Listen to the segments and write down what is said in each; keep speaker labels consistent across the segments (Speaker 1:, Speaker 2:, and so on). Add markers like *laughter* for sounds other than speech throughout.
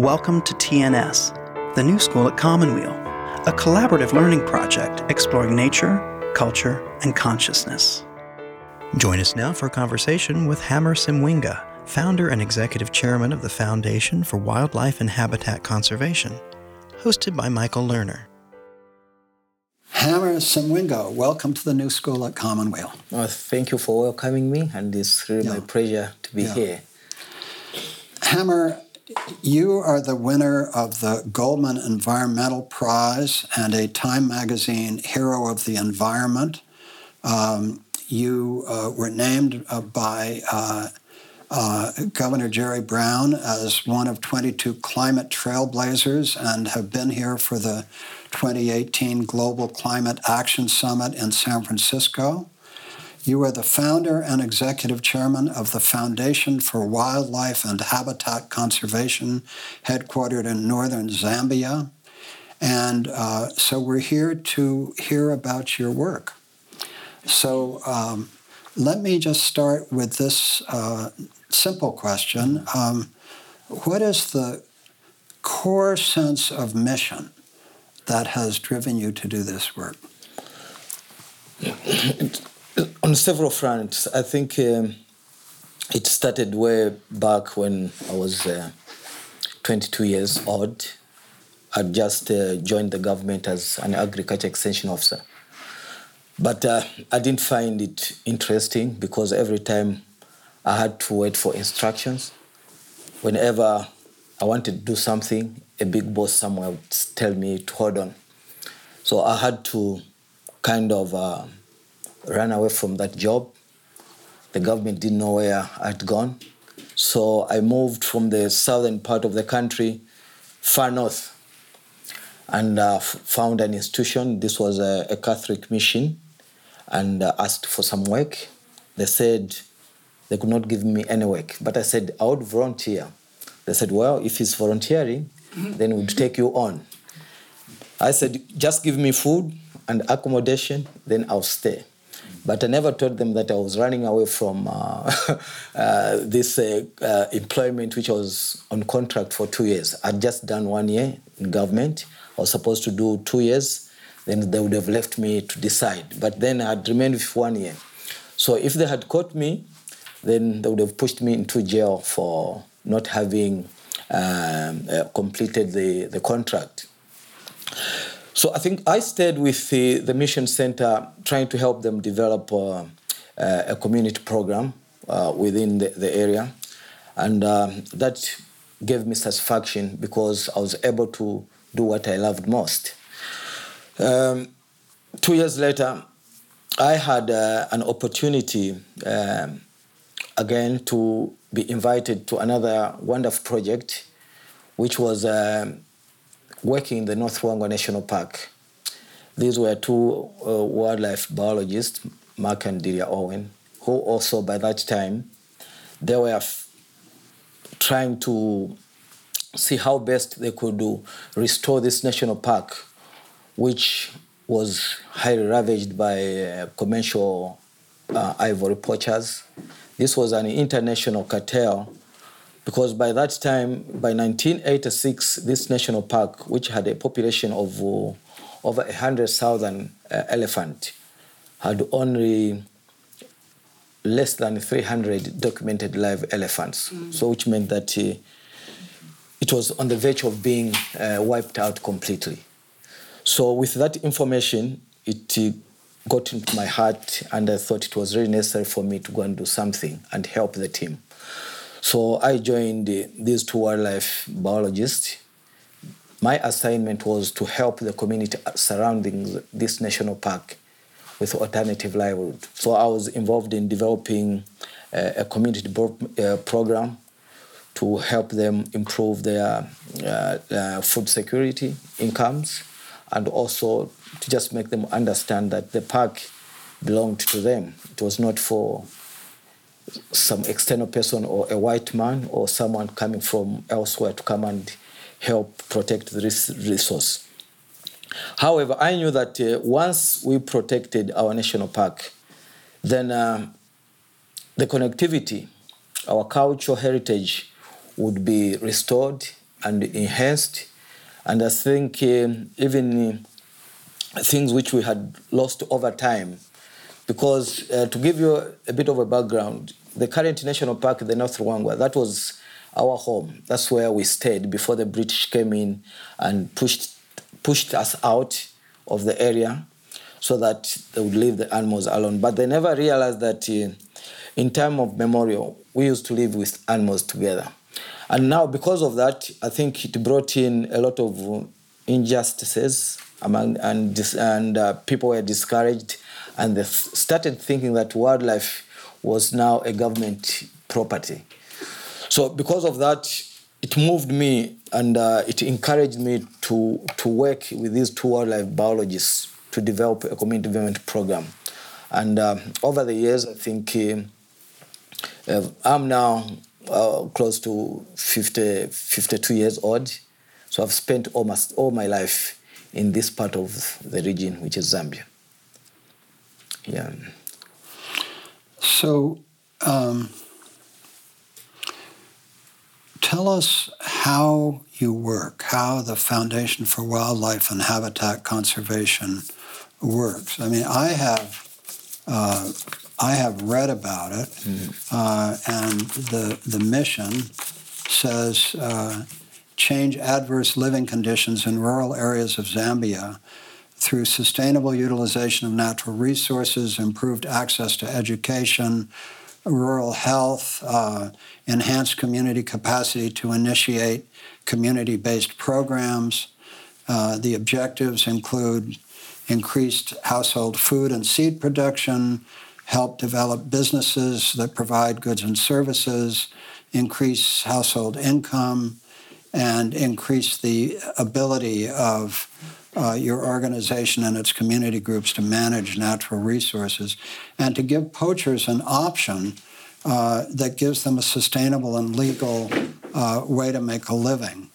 Speaker 1: Welcome to TNS, the new school at Commonweal, a collaborative learning project exploring nature, culture, and consciousness. Join us now for a conversation with Hammer Simwinga, founder and executive chairman of the Foundation for Wildlife and Habitat Conservation, hosted by Michael Lerner.
Speaker 2: Hammer Simwinga, welcome to the new school at Commonweal.
Speaker 3: Oh, thank you for welcoming me, and it's really yeah. my pleasure to be
Speaker 2: yeah.
Speaker 3: here.
Speaker 2: Hammer, you are the winner of the Goldman Environmental Prize and a Time Magazine Hero of the Environment. Um, you uh, were named uh, by uh, uh Governor Jerry Brown as one of 22 climate trailblazers and have been here for the 2018 Global Climate Action Summit in San Francisco. You are the founder and executive chairman of the Foundation for Wildlife and Habitat Conservation, headquartered in northern Zambia. And uh, so we're here to hear about your work. So um, let me just start with this uh, simple question um, What is the core sense of mission that has driven you to do this work?
Speaker 3: On several fronts. I think um, it started way back when I was uh, 22 years old. I just uh, joined the government as an agriculture extension officer. But uh, I didn't find it interesting because every time I had to wait for instructions. Whenever I wanted to do something, a big boss somewhere would tell me to hold on. So I had to kind of uh, ran away from that job. The government didn't know where I'd gone. So I moved from the southern part of the country far north and uh, found an institution. This was a, a Catholic mission and uh, asked for some work. They said they could not give me any work, but I said I would volunteer. They said, well, if it's volunteering, *laughs* then we'd take you on. I said, just give me food and accommodation, then I'll stay. But I never told them that I was running away from uh, *laughs* uh, this uh, uh, employment, which was on contract for two years. I'd just done one year in government. I was supposed to do two years. Then they would have left me to decide. But then I'd remained with one year. So if they had caught me, then they would have pushed me into jail for not having um, uh, completed the, the contract. So I think I stayed with the, the Mission Center trying to help them develop uh, uh, a community program uh, within the, the, area. And um, that gave me satisfaction because I was able to do what I loved most. Um, two years later, I had uh, an opportunity um, again to be invited to another wonderful project, which was um, working in the North Luangwa National Park. These were two uh, wildlife biologists, Mark and Delia Owen, who also by that time they were f- trying to see how best they could do restore this national park, which was highly ravaged by uh, commercial uh, ivory poachers. This was an international cartel because by that time, by 1986, this national park, which had a population of uh, over 100,000 uh, elephant, had only less than 300 documented live elephants. Mm. So, which meant that uh, it was on the verge of being uh, wiped out completely. So, with that information, it uh, got into my heart, and I thought it was really necessary for me to go and do something and help the team. So I joined these two wildlife biologists. My assignment was to help the community surrounding this national park with alternative livelihood. So I was involved in developing uh, a community uh, program to help them improve their uh, uh, food security incomes and also to just make them understand that the park belonged to them. It was not for some external person or a white man or someone coming from elsewhere to come and help protect this resource. However, I knew that uh, once we protected our national park, then uh, the connectivity, our cultural heritage would be restored and enhanced. And I think um, even uh, things which we had lost over time, because uh, to give you a bit of a background, the current national park, the North Luangwa, that was our home. That's where we stayed before the British came in and pushed pushed us out of the area so that they would leave the animals alone. But they never realized that uh, in time of memorial, we used to live with animals together. And now, because of that, I think it brought in a lot of injustices among and and uh, people were discouraged, and they started thinking that wildlife was now a government property. So, because of that, it moved me and uh, it encouraged me to to work with these two wildlife biologists to develop a community development program. And uh, over the years, I think uh, uh I'm now uh, close to 50, 52 years old. So I've spent almost all my life in this part of the region, which is Zambia. Yeah.
Speaker 2: So, um, tell us how you work, how the Foundation for Wildlife and Habitat Conservation works. I mean, I have uh, I have read about it, mm-hmm. uh, and the the mission says uh, change adverse living conditions in rural areas of Zambia through sustainable utilization of natural resources, improved access to education, rural health, uh, enhanced community capacity to initiate community-based programs. Uh, the objectives include increased household food and seed production, help develop businesses that provide goods and services, increase household income, and increase the ability of uh, your organization and its community groups to manage natural resources, and to give poachers an option uh, that gives them a sustainable and legal uh, way to make a living.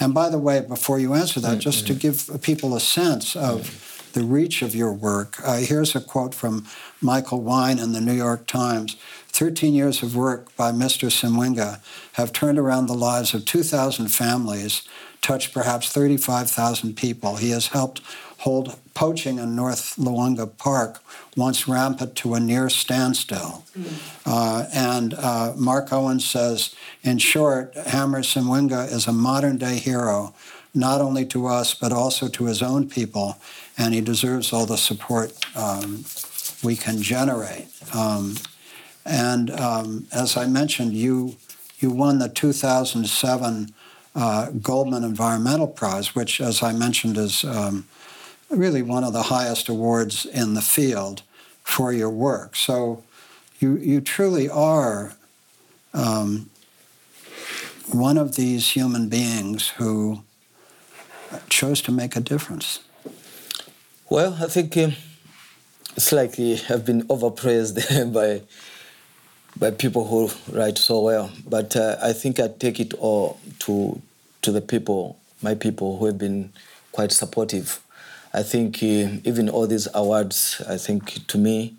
Speaker 2: And by the way, before you answer that, just to give people a sense of the reach of your work. Uh, here's a quote from Michael Wines in the New York Times. 13 years of work by Mr. Simwinga have turned around the lives of 2,000 families, touched perhaps 35,000 people. He has helped hold poaching in North Luangwa Park once rampant to a near standstill. Mm. Uh, and uh, Mark Owen says, in short, Hammer Simwinga is a modern day hero, not only to us, but also to his own people and he deserves all the support um, we can generate. Um, and um, as I mentioned, you you won the 2007 uh, Goldman Environmental Prize, which, as I mentioned, is um, really one of the highest awards in the field for your work. So you you truly are um, one of these human beings who chose to make a difference.
Speaker 3: Well, I think it's like I've been overpraised *laughs* by by people who write so well. But uh, I think I take it all to to the people, my people who have been quite supportive. I think uh, even all these awards, I think to me,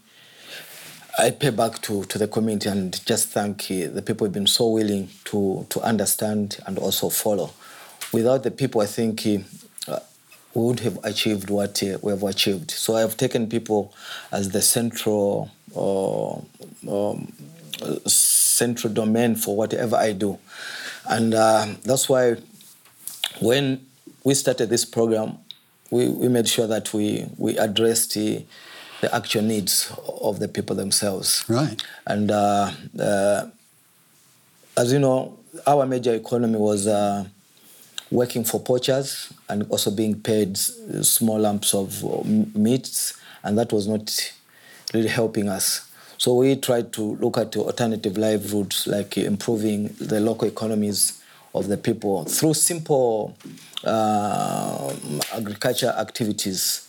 Speaker 3: I pay back to, to the community and just thank uh, the people who've been so willing to to understand and also follow. Without the people, I think uh, would have achieved what uh, we have achieved. So I have taken people as the central uh, um, central domain for whatever I do, and uh, that's why when we started this program, we, we made sure that we we addressed the, the actual needs of the people themselves.
Speaker 2: Right.
Speaker 3: And uh, uh, as you know, our major economy was uh, working for poachers and also being paid small lumps of meats, and that was not really helping us. So we tried to look at alternative livelihoods like improving the local economies of the people through simple uh, agriculture activities.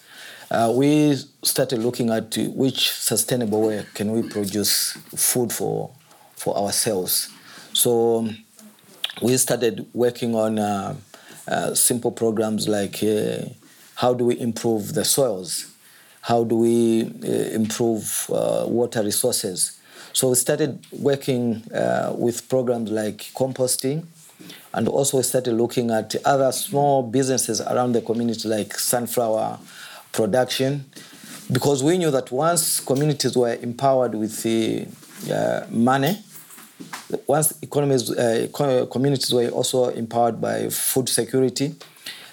Speaker 3: Uh, we started looking at which sustainable way can we produce food for for ourselves. So we started working on uh, uh, simple programs like uh, how do we improve the soils? How do we uh, improve uh, water resources? So we started working with programs like composting, And also we started looking at other small businesses around the community like sunflower production because we knew that once communities were empowered with the uh, money, once economies, uh, communities were also empowered by food security,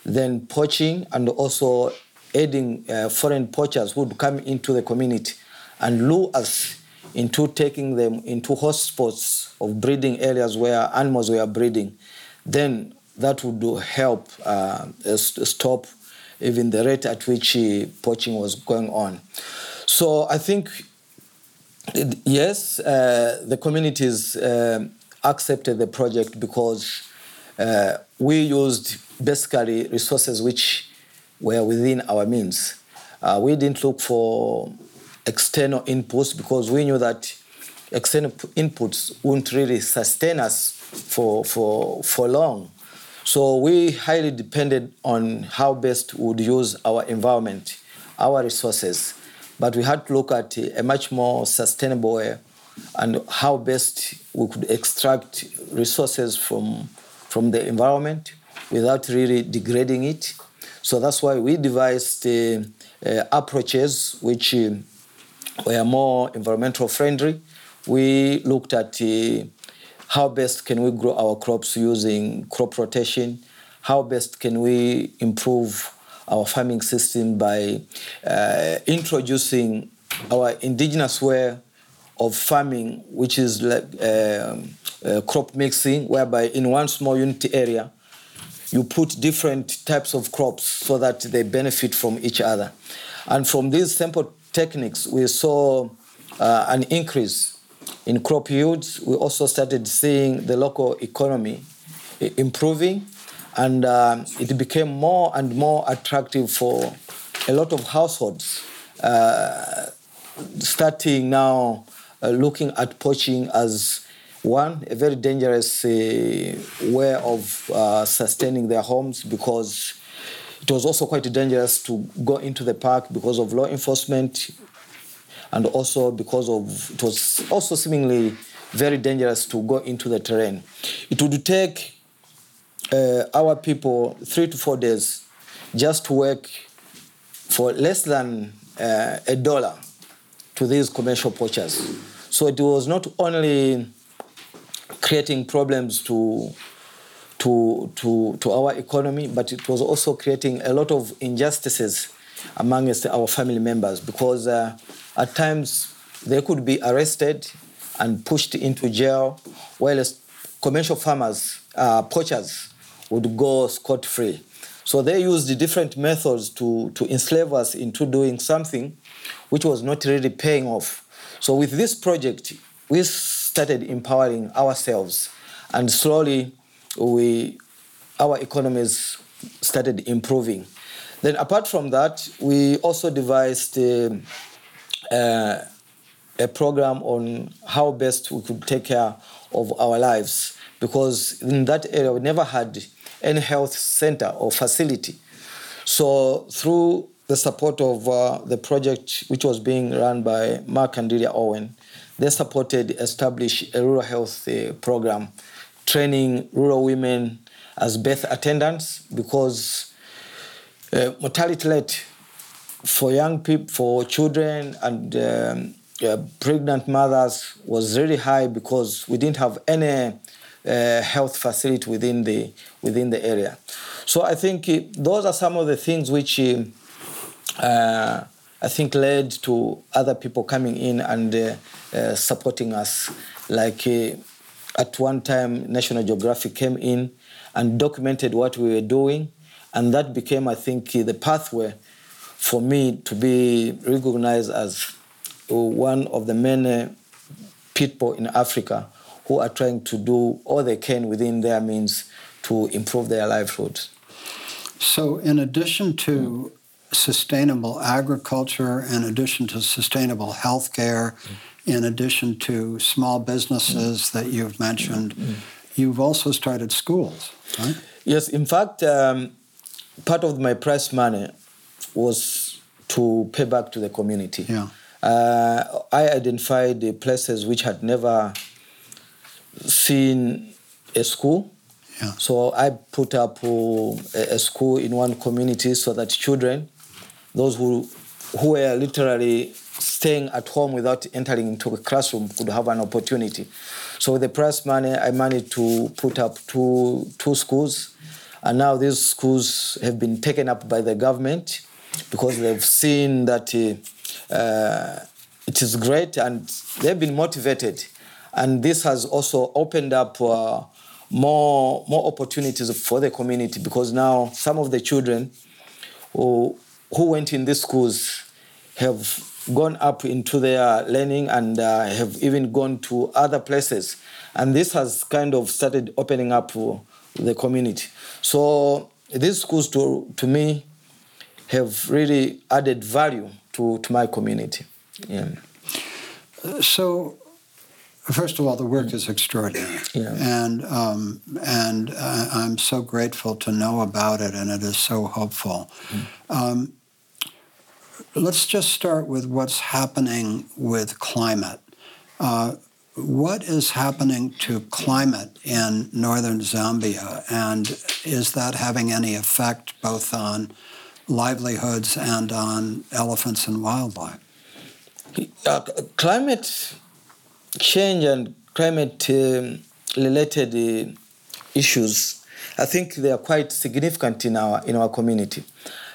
Speaker 3: then poaching and also aiding uh, foreign poachers who would come into the community and lure us into taking them into hotspots of breeding areas where animals were breeding, then that would help uh, stop even the rate at which uh, poaching was going on. So I think, yes, uh, the communities uh, accepted the project because uh, we used basically resources which were within our means. Uh, we didn't look for external inputs because we knew that external inputs wouldn't really sustain us for, for, for long. So we highly depended on how best we would use our environment, our resources. But we had to look at a much more sustainable way and how best we could extract resources from, from the environment without really degrading it. So that's why we devised uh, approaches which uh, were more environmental friendly. We looked at uh, how best can we grow our crops using crop rotation, how best can we improve our farming system by uh, introducing our indigenous way of farming, which is like uh, uh, crop mixing, whereby in one small unit area, you put different types of crops so that they benefit from each other. And from these simple techniques, we saw uh, an increase in crop yields. We also started seeing the local economy improving, and um, it became more and more attractive for a lot of households, uh, starting now uh, looking at poaching as one, a very dangerous uh, way of uh, sustaining their homes because it was also quite dangerous to go into the park because of law enforcement and also because of it was also seemingly very dangerous to go into the terrain. It would take uh, our people three to four days just to work for less than uh, a dollar to these commercial poachers. So it was not only creating problems to to, to, to our economy, but it was also creating a lot of injustices amongst our family members because uh, at times they could be arrested and pushed into jail, while commercial farmers, uh, poachers, would go scot free. So they used different methods to, to enslave us into doing something which was not really paying off. So with this project, we started empowering ourselves, and slowly we, our economies started improving. Then, apart from that, we also devised uh, uh, a program on how best we could take care of our lives because in that area we never had any health center or facility. So, through the support of uh, the project which was being run by Mark and Delia Owen, they supported establish a rural health uh, program, training rural women as birth attendants because uh, mortality rate for young people, for children and um, uh, pregnant mothers was really high because we didn't have any uh, health facility within the within the area. So I think uh, those are some of the things which uh, I think led to other people coming in and uh, uh, supporting us. Like uh, at one time, National Geographic came in and documented what we were doing, and that became, I think, the pathway for me to be recognized as one of the many people in Africa who are trying to do all they can within their means to improve their livelihoods.
Speaker 2: So, in addition to sustainable agriculture, in addition to sustainable healthcare, in addition to small businesses that you've mentioned, you've also started schools, right?
Speaker 3: Yes, in fact, um, part of my prize money was to pay back to the community.
Speaker 2: Yeah.
Speaker 3: Uh, I identified the places which had never seen a school
Speaker 2: Yeah.
Speaker 3: So I put up uh, a school in one community so that children, those who who were literally staying at home without entering into a classroom could have an opportunity. So with the prize money, I managed to put up two two schools, and now these schools have been taken up by the government because they've seen that uh, uh, it is great and they've been motivated, and this has also opened up. Uh, more, more opportunities for the community because now some of the children who, who went in these schools have gone up into their learning and uh, have even gone to other places. And this has kind of started opening up the community. So these schools, to, to me, have really added value to, to my community. Yeah.
Speaker 2: So, first of all, the work is extraordinary,
Speaker 3: Yeah.
Speaker 2: and um, and uh, I'm so grateful to know about it, and it is so hopeful. Um, let's just start with what's happening with climate. Uh, what is happening to climate in northern Zambia, and is that having any effect both on livelihoods and on elephants and wildlife?
Speaker 3: Uh, climate change and climate um, related uh, issues, I think they are quite significant in our in our community.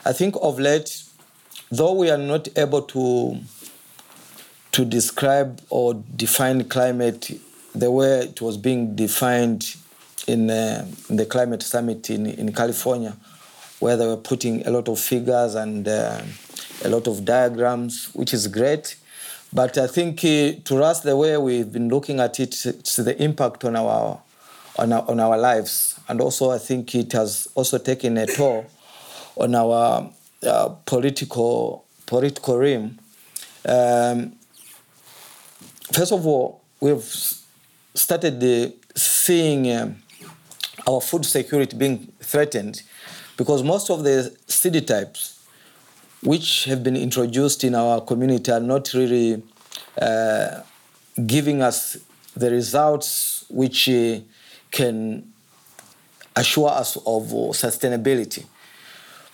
Speaker 3: I think of late, though we are not able to to describe or define climate the way it was being defined in, uh, in the climate summit in, in California, where they were putting a lot of figures and uh, a lot of diagrams, which is great. But I think uh, to us, the way we've been looking at it, it's the impact on our, on our on our lives, and also I think it has also taken a toll on our uh, political political realm. Um, first of all, we've started uh, seeing um, our food security being threatened because most of the seed types which have been introduced in our community are not really uh, giving us the results which uh, can assure us of uh, sustainability.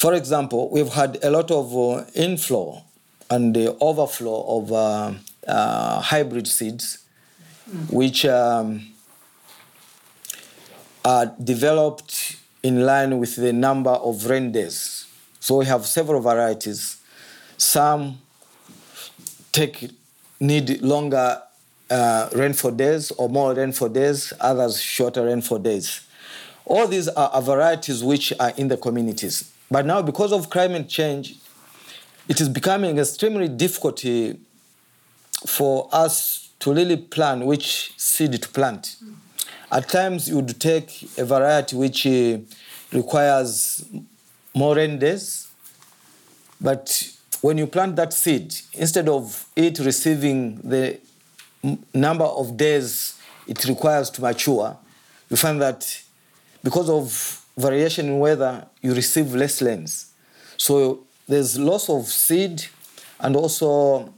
Speaker 3: For example, we've had a lot of uh, inflow and the overflow of uh, uh, hybrid seeds, which um, are developed in line with the number of rain days. So we have several varieties. Some take need longer uh, rainfall days or more rainfall days, others shorter rainfall days. All these are, are varieties which are in the communities. But now, because of climate change, it is becoming extremely difficult uh, for us to really plan which seed to plant. At times, you would take a variety which uh, requires more rain days, but when you plant that seed, instead of it receiving the number of days it requires to mature, you find that because of variation in weather, you receive less rains. So there's loss of seed, and also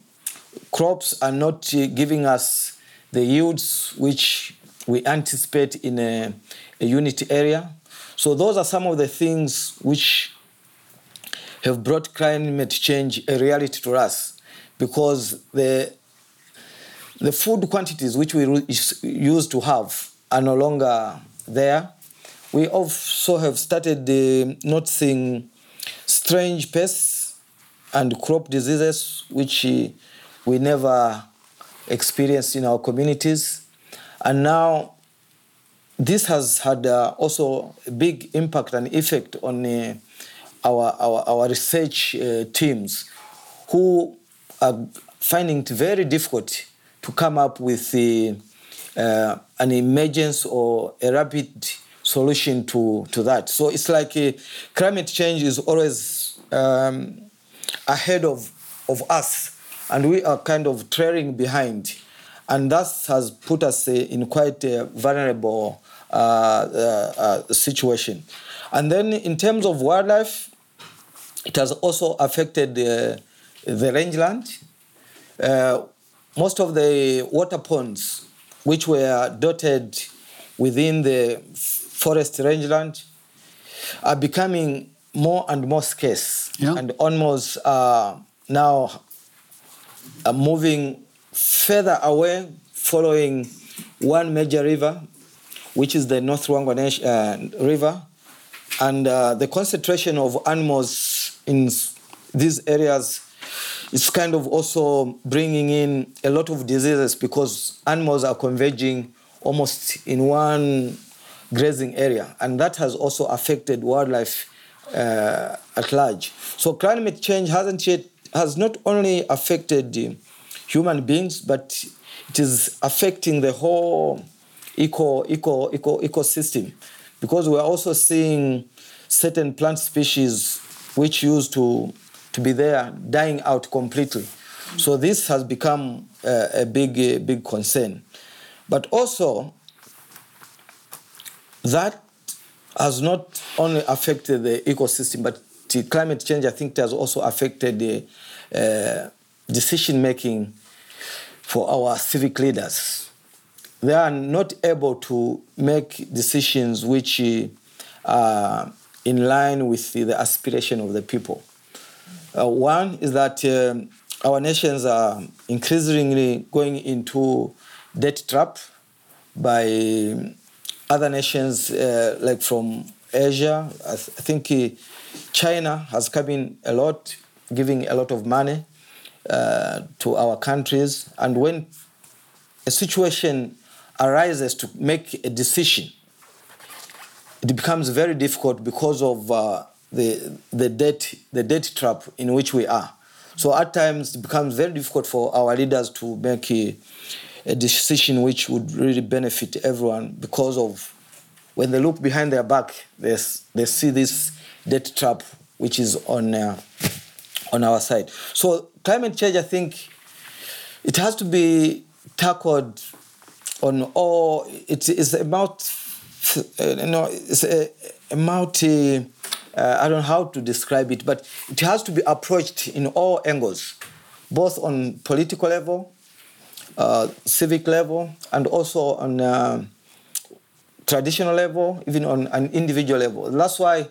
Speaker 3: crops are not giving us the yields which we anticipate in a, a unit area. So those are some of the things which have brought climate change a reality to us because the the food quantities which we used to have are no longer there. We also have started uh, noticing strange pests and crop diseases which uh, we never experienced in our communities. And now this has had uh, also a big impact and effect on uh, our, our, our research uh, teams who are finding it very difficult to come up with the, uh, an emergence or a rapid solution to, to that. So it's like uh, climate change is always um, ahead of, of us, and we are kind of trailing behind. And that has put us uh, in quite a vulnerable uh, uh, uh, situation. And then, in terms of wildlife, it has also affected the rangeland. Most of the water ponds, which were dotted within the forest rangeland are becoming more and more scarce
Speaker 2: Yeah.
Speaker 3: and almost uh, now are moving further away following one major river, which is the North Luangwa uh, River. And uh, the concentration of animals in these areas is kind of also bringing in a lot of diseases because animals are converging almost in one grazing area, and that has also affected wildlife uh, at large. So climate change hasn't yet has not only affected human beings, but it is affecting the whole eco, eco, eco, ecosystem because we're also seeing certain plant species which used to, to be there dying out completely. So this has become uh, a big, big concern. But also, that has not only affected the ecosystem, but the climate change, I think, has also affected the uh, decision making for our civic leaders. They are not able to make decisions which uh, are in line with the, aspiration of the people. Uh, one is that um, our nations are increasingly going into debt trap by other nations uh, like from Asia. I, th- I think uh, China has come in a lot, giving a lot of money uh, to our countries. And when a situation arises to make a decision, it becomes very difficult because of uh, the, the, debt, the debt trap in which we are. So at times it becomes very difficult for our leaders to make a, a decision which would really benefit everyone because of when they look behind their back, they, they see this debt trap which is on, uh, on our side. So climate change, I think, it has to be tackled on all. It is about, uh, you know, it's a, a multi. Uh, I don't know how to describe it, but it has to be approached in all angles, both on political level, uh, civic level, and also on uh, traditional level, even on an individual level. That's why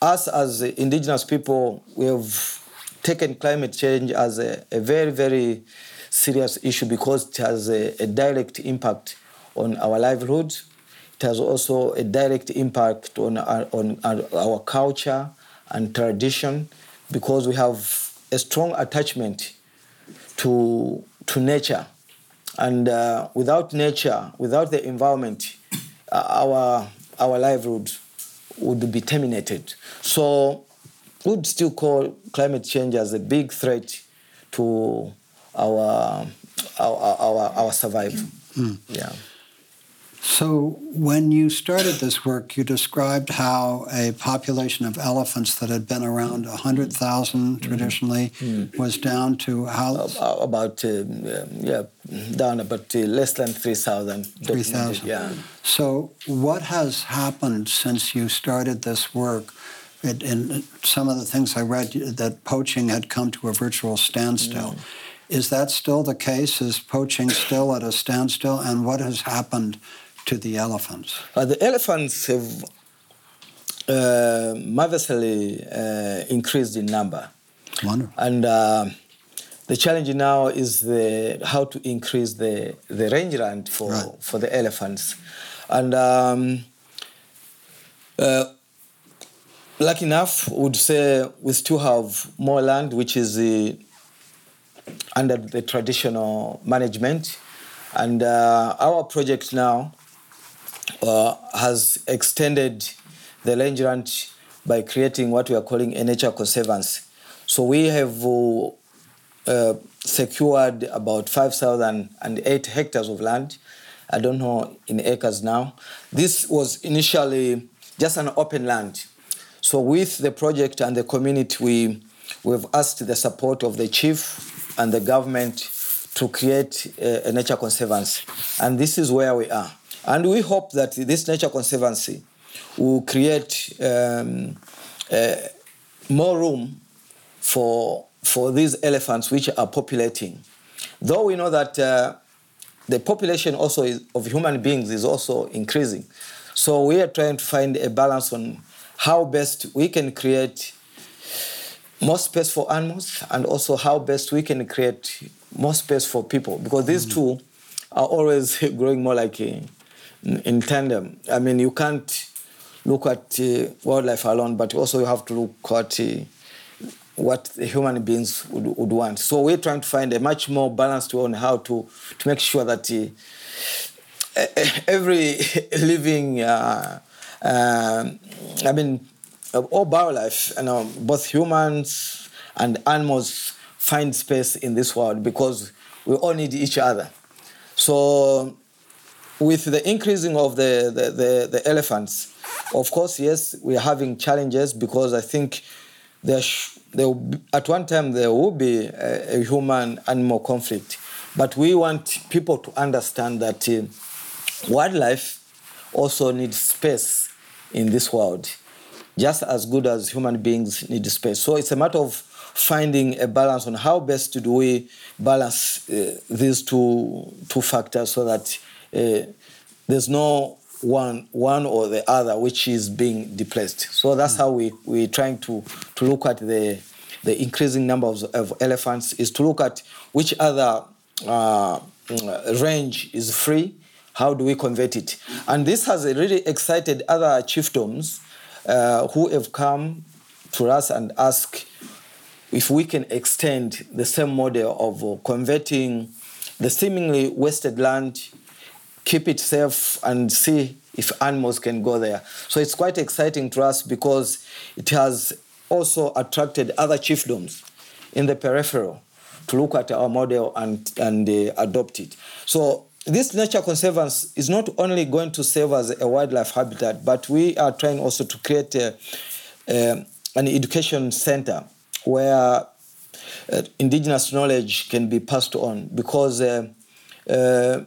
Speaker 3: us as indigenous people, we have taken climate change as a, a very, very serious issue because it has a, a direct impact on our livelihoods. It has also a direct impact on our, on our, our culture and tradition because we have a strong attachment to, to nature. And uh, without nature, without the environment, uh, our, our livelihood would be terminated. So we would still call climate change as a big threat to our, our, our, our survival. Yeah.
Speaker 2: So, when you started this work, you described how a population of elephants that had been around 100,000 traditionally was down to how?
Speaker 3: Uh, About, uh, yeah, down about uh, less than 3,000.
Speaker 2: 3,000.
Speaker 3: Yeah.
Speaker 2: So, what has happened since you started this work? It, in some of the things I read, that poaching had come to a virtual standstill. Is that still the case? Is poaching still at a standstill? And what has happened to the elephants?
Speaker 3: Uh, the elephants have uh, marvelously uh, increased in number.
Speaker 2: Wonderful.
Speaker 3: And uh, the challenge now is the, how to increase the, the rangeland for,
Speaker 2: Right.
Speaker 3: for the elephants. And um, uh, lucky enough, would say we still have more land, which is uh, under the traditional management. And uh, our project now uh, has extended the rangeland by creating what we are calling a nature conservancy. So we have uh, uh, secured about 5,008 hectares of land. I don't know in acres now. This was initially just an open land. So with the project and the community, we we've asked the support of the chief and the government to create a, a nature conservancy, and this is where we are. And we hope that this nature conservancy will create um, uh, more room for for these elephants which are populating. Though we know that uh, the population also is, of human beings is also increasing. So we are trying to find a balance on how best we can create more space for animals and also how best we can create more space for people because these mm. two are always *laughs* growing more like in, in tandem. I mean, you can't look at uh, wildlife alone, but also you have to look at uh, what human beings would, would, want. So we're trying to find a much more balanced way on how to, to make sure that uh, every *laughs* living, uh, uh, I mean, all biolife, you know, both humans and animals find space in this world because we all need each other. So with the increasing of the, the, the, the elephants, of course, yes, we're having challenges because I think there, sh- there be, at one time there will be a, a human-animal conflict. But we want people to understand that uh, wildlife also needs space in this world, just as good as human beings need space. So it's a matter of finding a balance on how best do we balance uh, these two two factors so that there's no one one or the other which is being displaced. So that's how we we're trying to to look at the the increasing number of, of elephants is to look at which other uh, range is free. How do we convert it? And this has really excited other chiefdoms uh, who have come to us and ask if we can extend the same model of converting the seemingly wasted land keep it safe and see if animals can go there. So it's quite exciting to us because it has also attracted other chiefdoms in the peripheral to look at our model and, and uh, adopt it. So this nature conservancy is not only going to serve as a wildlife habitat, but we are trying also to create a, a, an education center where uh, indigenous knowledge can be passed on because uh, uh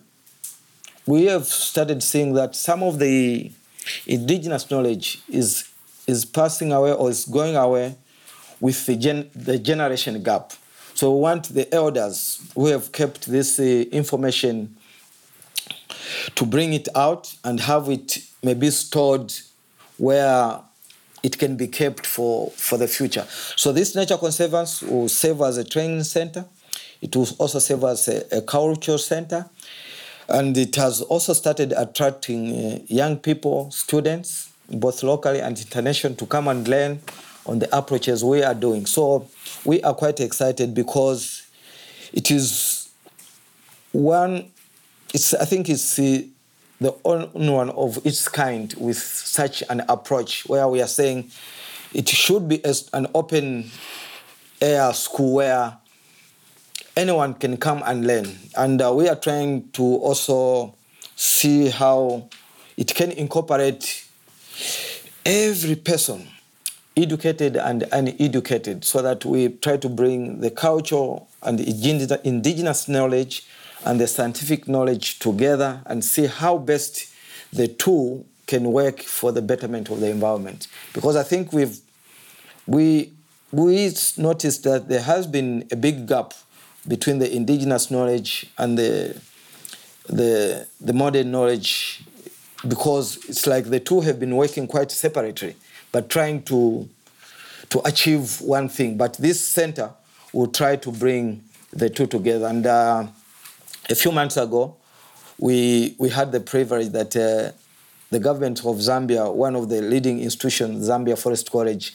Speaker 3: we have started seeing that some of the indigenous knowledge is is passing away or is going away with the, gen, the generation gap. So we want the elders who have kept this uh, information to bring it out and have it maybe stored where it can be kept for, for the future. So this nature conservancy will serve as a training center. It will also serve as a, a cultural center. And it has also started attracting uh, young people, students, both locally and international, to come and learn on the approaches we are doing. So we are quite excited because it is one, it's, I think it's the, the only one of its kind with such an approach where we are saying it should be an open air school where anyone can come and learn. And uh, we are trying to also see how it can incorporate every person, educated and uneducated, so that we try to bring the culture and the indigenous knowledge and the scientific knowledge together and see how best the two can work for the betterment of the environment. Because I think we've we we noticed that there has been a big gap between the indigenous knowledge and the the the modern knowledge because it's like the two have been working quite separately but trying to to achieve one thing. But this center will try to bring the two together. And uh, a few months ago we we had the privilege that uh, the government of Zambia one of the leading institutions Zambia Forest College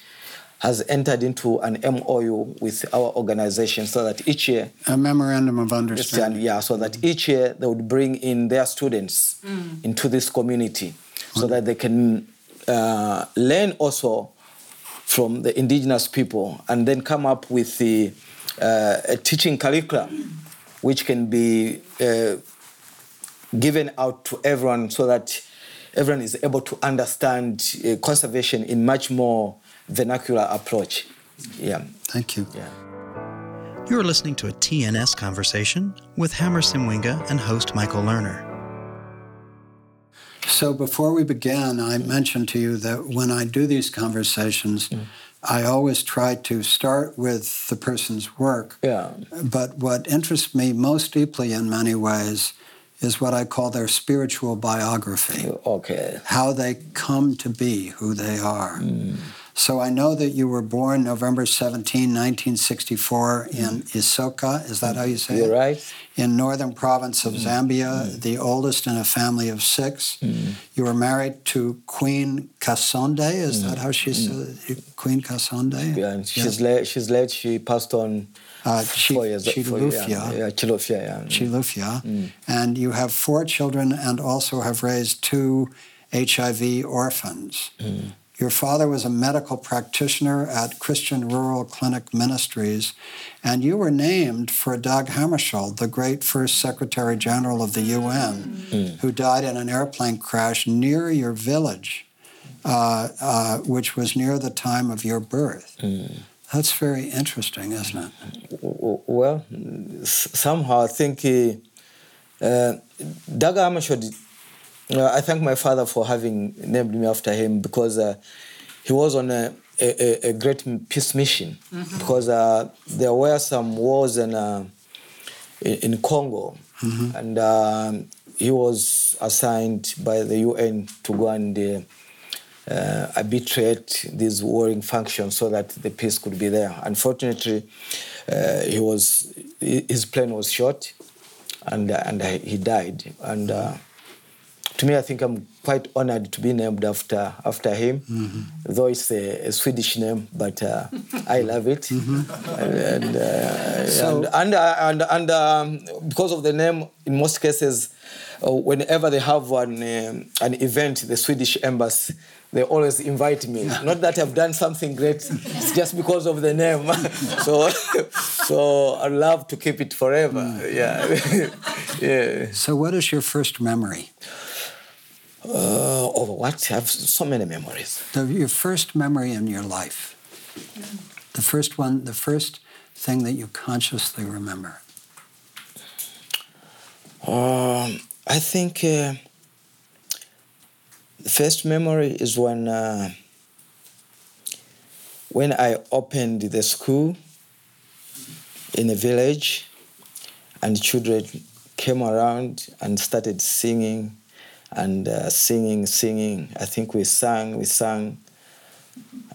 Speaker 3: has entered into an MOU with our organization so that each year
Speaker 2: a memorandum of understanding.
Speaker 3: Yeah, so that each year they would bring in their students mm. into this community so that they can uh, learn also from the indigenous people and then come up with the, uh, a teaching curriculum which can be uh, given out to everyone so that everyone is able to understand uh, conservation in much more vernacular approach. Yeah.
Speaker 2: Thank you.
Speaker 3: Yeah.
Speaker 1: You're listening to a TNS conversation with Hammer Simwinga and host Michael Lerner.
Speaker 2: So before we begin, I mentioned to you that when I do these conversations, mm. I always try to start with the person's work.
Speaker 3: Yeah.
Speaker 2: But what interests me most deeply in many ways is what I call their spiritual biography.
Speaker 3: Okay.
Speaker 2: How they come to be who they are.
Speaker 3: Mm.
Speaker 2: So I know that you were born November 17, 1964 in mm. Isoka. Is that how you say
Speaker 3: You're
Speaker 2: it?
Speaker 3: right.
Speaker 2: In northern province of mm. Zambia, mm. the oldest in a family of six. You were married to Queen Kasonde. Is that how she said it? Queen Kasonde?
Speaker 3: Yeah, she's late. She's late. She passed on
Speaker 2: Uh,
Speaker 3: four years.
Speaker 2: Chilufya.
Speaker 3: Yeah, yeah, Chilufya. Yeah.
Speaker 2: Chilufya. And you have four children and also have raised two HIV orphans. Your father was a medical practitioner at Christian Rural Clinic Ministries, and you were named for Dag Hammarskjöld, the great first Secretary General of the UN, who died in an airplane crash near your village, uh, uh, which was near the time of your birth. That's very interesting, isn't it?
Speaker 3: Well, somehow I think uh, uh, Daga Hammarskjöld, I thank my father for having named me after him because uh, he was on a, a, a great peace mission. Because uh, there were some wars in, uh, in Congo, and um he was assigned by the UN to go and uh, uh, arbitrate these warring functions so that the peace could be there. Unfortunately, uh, he was his plane was shot, and and he died. And uh, to me, I think I'm quite honored to be named after after him, though it's a, a Swedish name, but uh, I love it. And uh,
Speaker 2: So-
Speaker 3: and and, uh, and, and um, because of the name, in most cases, uh, whenever they have an um, an event, the Swedish embassy. They always invite me. Not that I've done something great, it's just because of the name. *laughs* so, *laughs* so I love to keep it forever. Yeah, *laughs* yeah.
Speaker 2: So, what is your first memory?
Speaker 3: Uh, oh, what? I have so many memories.
Speaker 2: The, your first memory in your life. The first one, the first thing that you consciously remember.
Speaker 3: Um, I think uh, the first memory is when uh, when I opened the school in a village, and children came around and started singing, and uh, singing, singing. I think we sang, we sang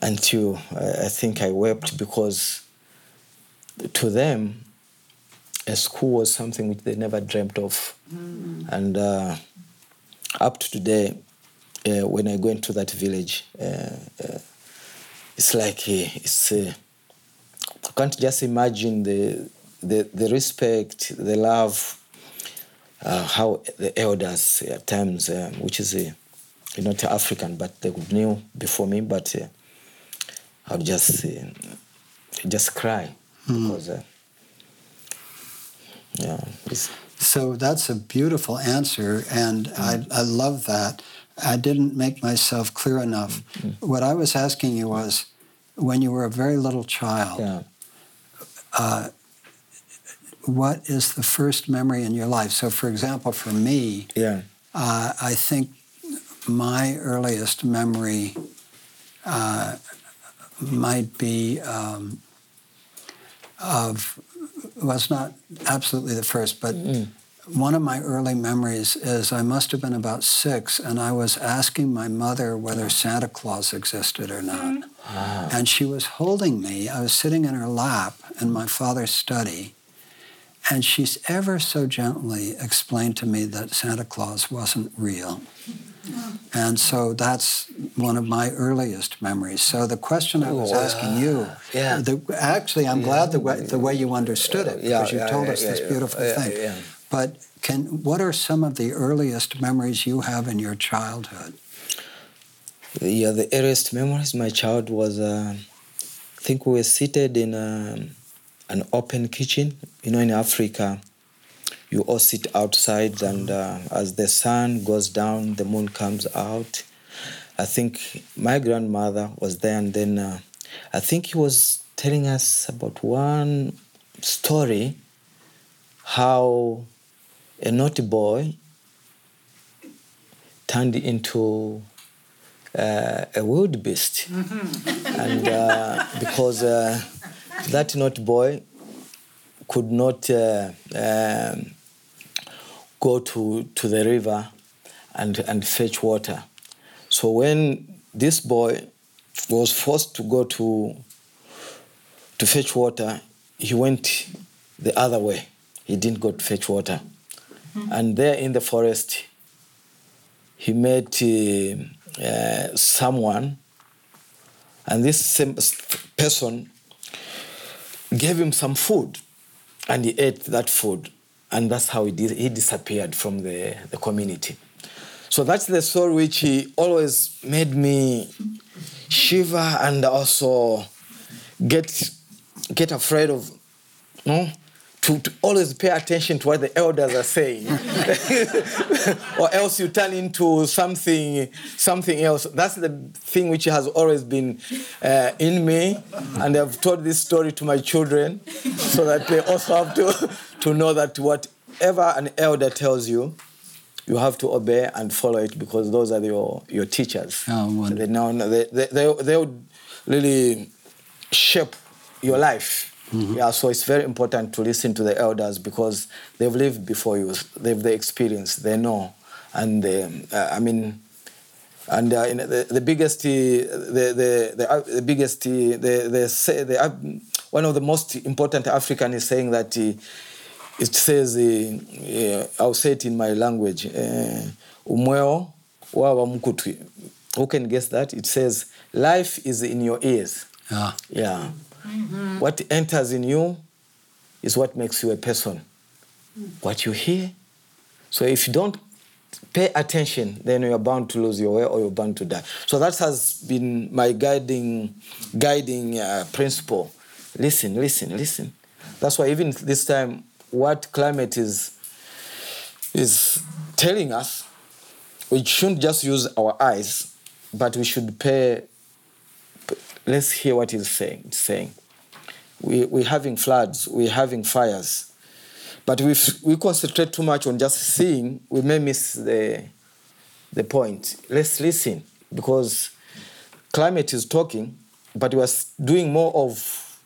Speaker 3: until uh, I think I wept because to them a school was something which they never dreamt of. And uh, up to today, uh, when I go into that village, uh, uh, it's like uh, it's. Uh, I can't just imagine the the, the respect, the love, uh, how the elders at times, um, which is uh, not African, but they knew before me, but uh, I'll just uh, just cry because. Uh, yeah,
Speaker 2: So that's a beautiful answer, and I, I love that. I didn't make myself clear enough. What I was asking you was when you were a very little child,
Speaker 3: yeah.
Speaker 2: uh, what is the first memory in your life? So, for example, for me,
Speaker 3: Yeah.
Speaker 2: uh, I think my earliest memory uh, might be um, of was not absolutely the first, but one of my early memories is I must have been about six, and I was asking my mother whether Santa Claus existed or not. And she was holding me. I was sitting in her lap in my father's study, and she's ever so gently explained to me that Santa Claus wasn't real. And so that's one of my earliest memories. So the question I was
Speaker 3: Oh,
Speaker 2: asking you,
Speaker 3: yeah.
Speaker 2: the, actually, I'm glad the way, the way you understood it
Speaker 3: Yeah,
Speaker 2: because you
Speaker 3: yeah,
Speaker 2: told
Speaker 3: yeah,
Speaker 2: us
Speaker 3: yeah,
Speaker 2: this
Speaker 3: yeah.
Speaker 2: beautiful
Speaker 3: Yeah,
Speaker 2: thing.
Speaker 3: yeah.
Speaker 2: But can what are some of the earliest memories you have in your childhood?
Speaker 3: Yeah, the earliest memories my child was, uh, I think we were seated in um an open kitchen. You know, in Africa, you all sit outside, and uh, as the sun goes down, the moon comes out. I think my grandmother was there, and then uh, I think he was telling us about one story how a naughty boy turned into uh, a wildebeest, and uh, because uh, that naughty boy could not uh, um, go to, to the river and, and fetch water. So when this boy was forced to go to, to fetch water, he went the other way. He didn't go to fetch water. Mm-hmm. And there in the forest, he met uh, uh, someone, and this same person gave him some food, and he ate that food, and that's how he, di- he disappeared from the, the community. So that's the story which he always made me shiver and also get get afraid of. No, to, to, always pay attention to what the elders are saying. *laughs* Or else you turn into something something else. That's the thing which has always been uh, in me. And i've told this story to my children so that they also have to, to know that whatever an elder tells you you have to obey and follow it because those are your, your teachers.
Speaker 2: Oh,
Speaker 3: they, know, they, they, they, they would really shape your life Mm-hmm. Yeah, so it's very important to listen to the elders because they've lived before you, they've the experience, they know, and they, uh, I mean, and uh, the, the biggest, uh, the the the, uh, the biggest, uh, the the, say, the one of the most important African is saying that it says, I'll say it in my language, umweo wawa mkutwi. Who can guess that? It says, life is in your ears.
Speaker 2: Yeah.
Speaker 3: Yeah. Mm-hmm. What enters in you is what makes you a person. What you hear. So if you don't pay attention, then you're bound to lose your way or you're bound to die. So that has been my guiding, guiding uh, principle. Listen, listen, listen. That's why even this time, what climate is is telling us, we shouldn't just use our eyes, but we should pay let's hear what he's saying. It's saying we, we're having floods, we're having fires. But if we concentrate too much on just seeing, we may miss the, the point. Let's listen because climate is talking, but we are doing more of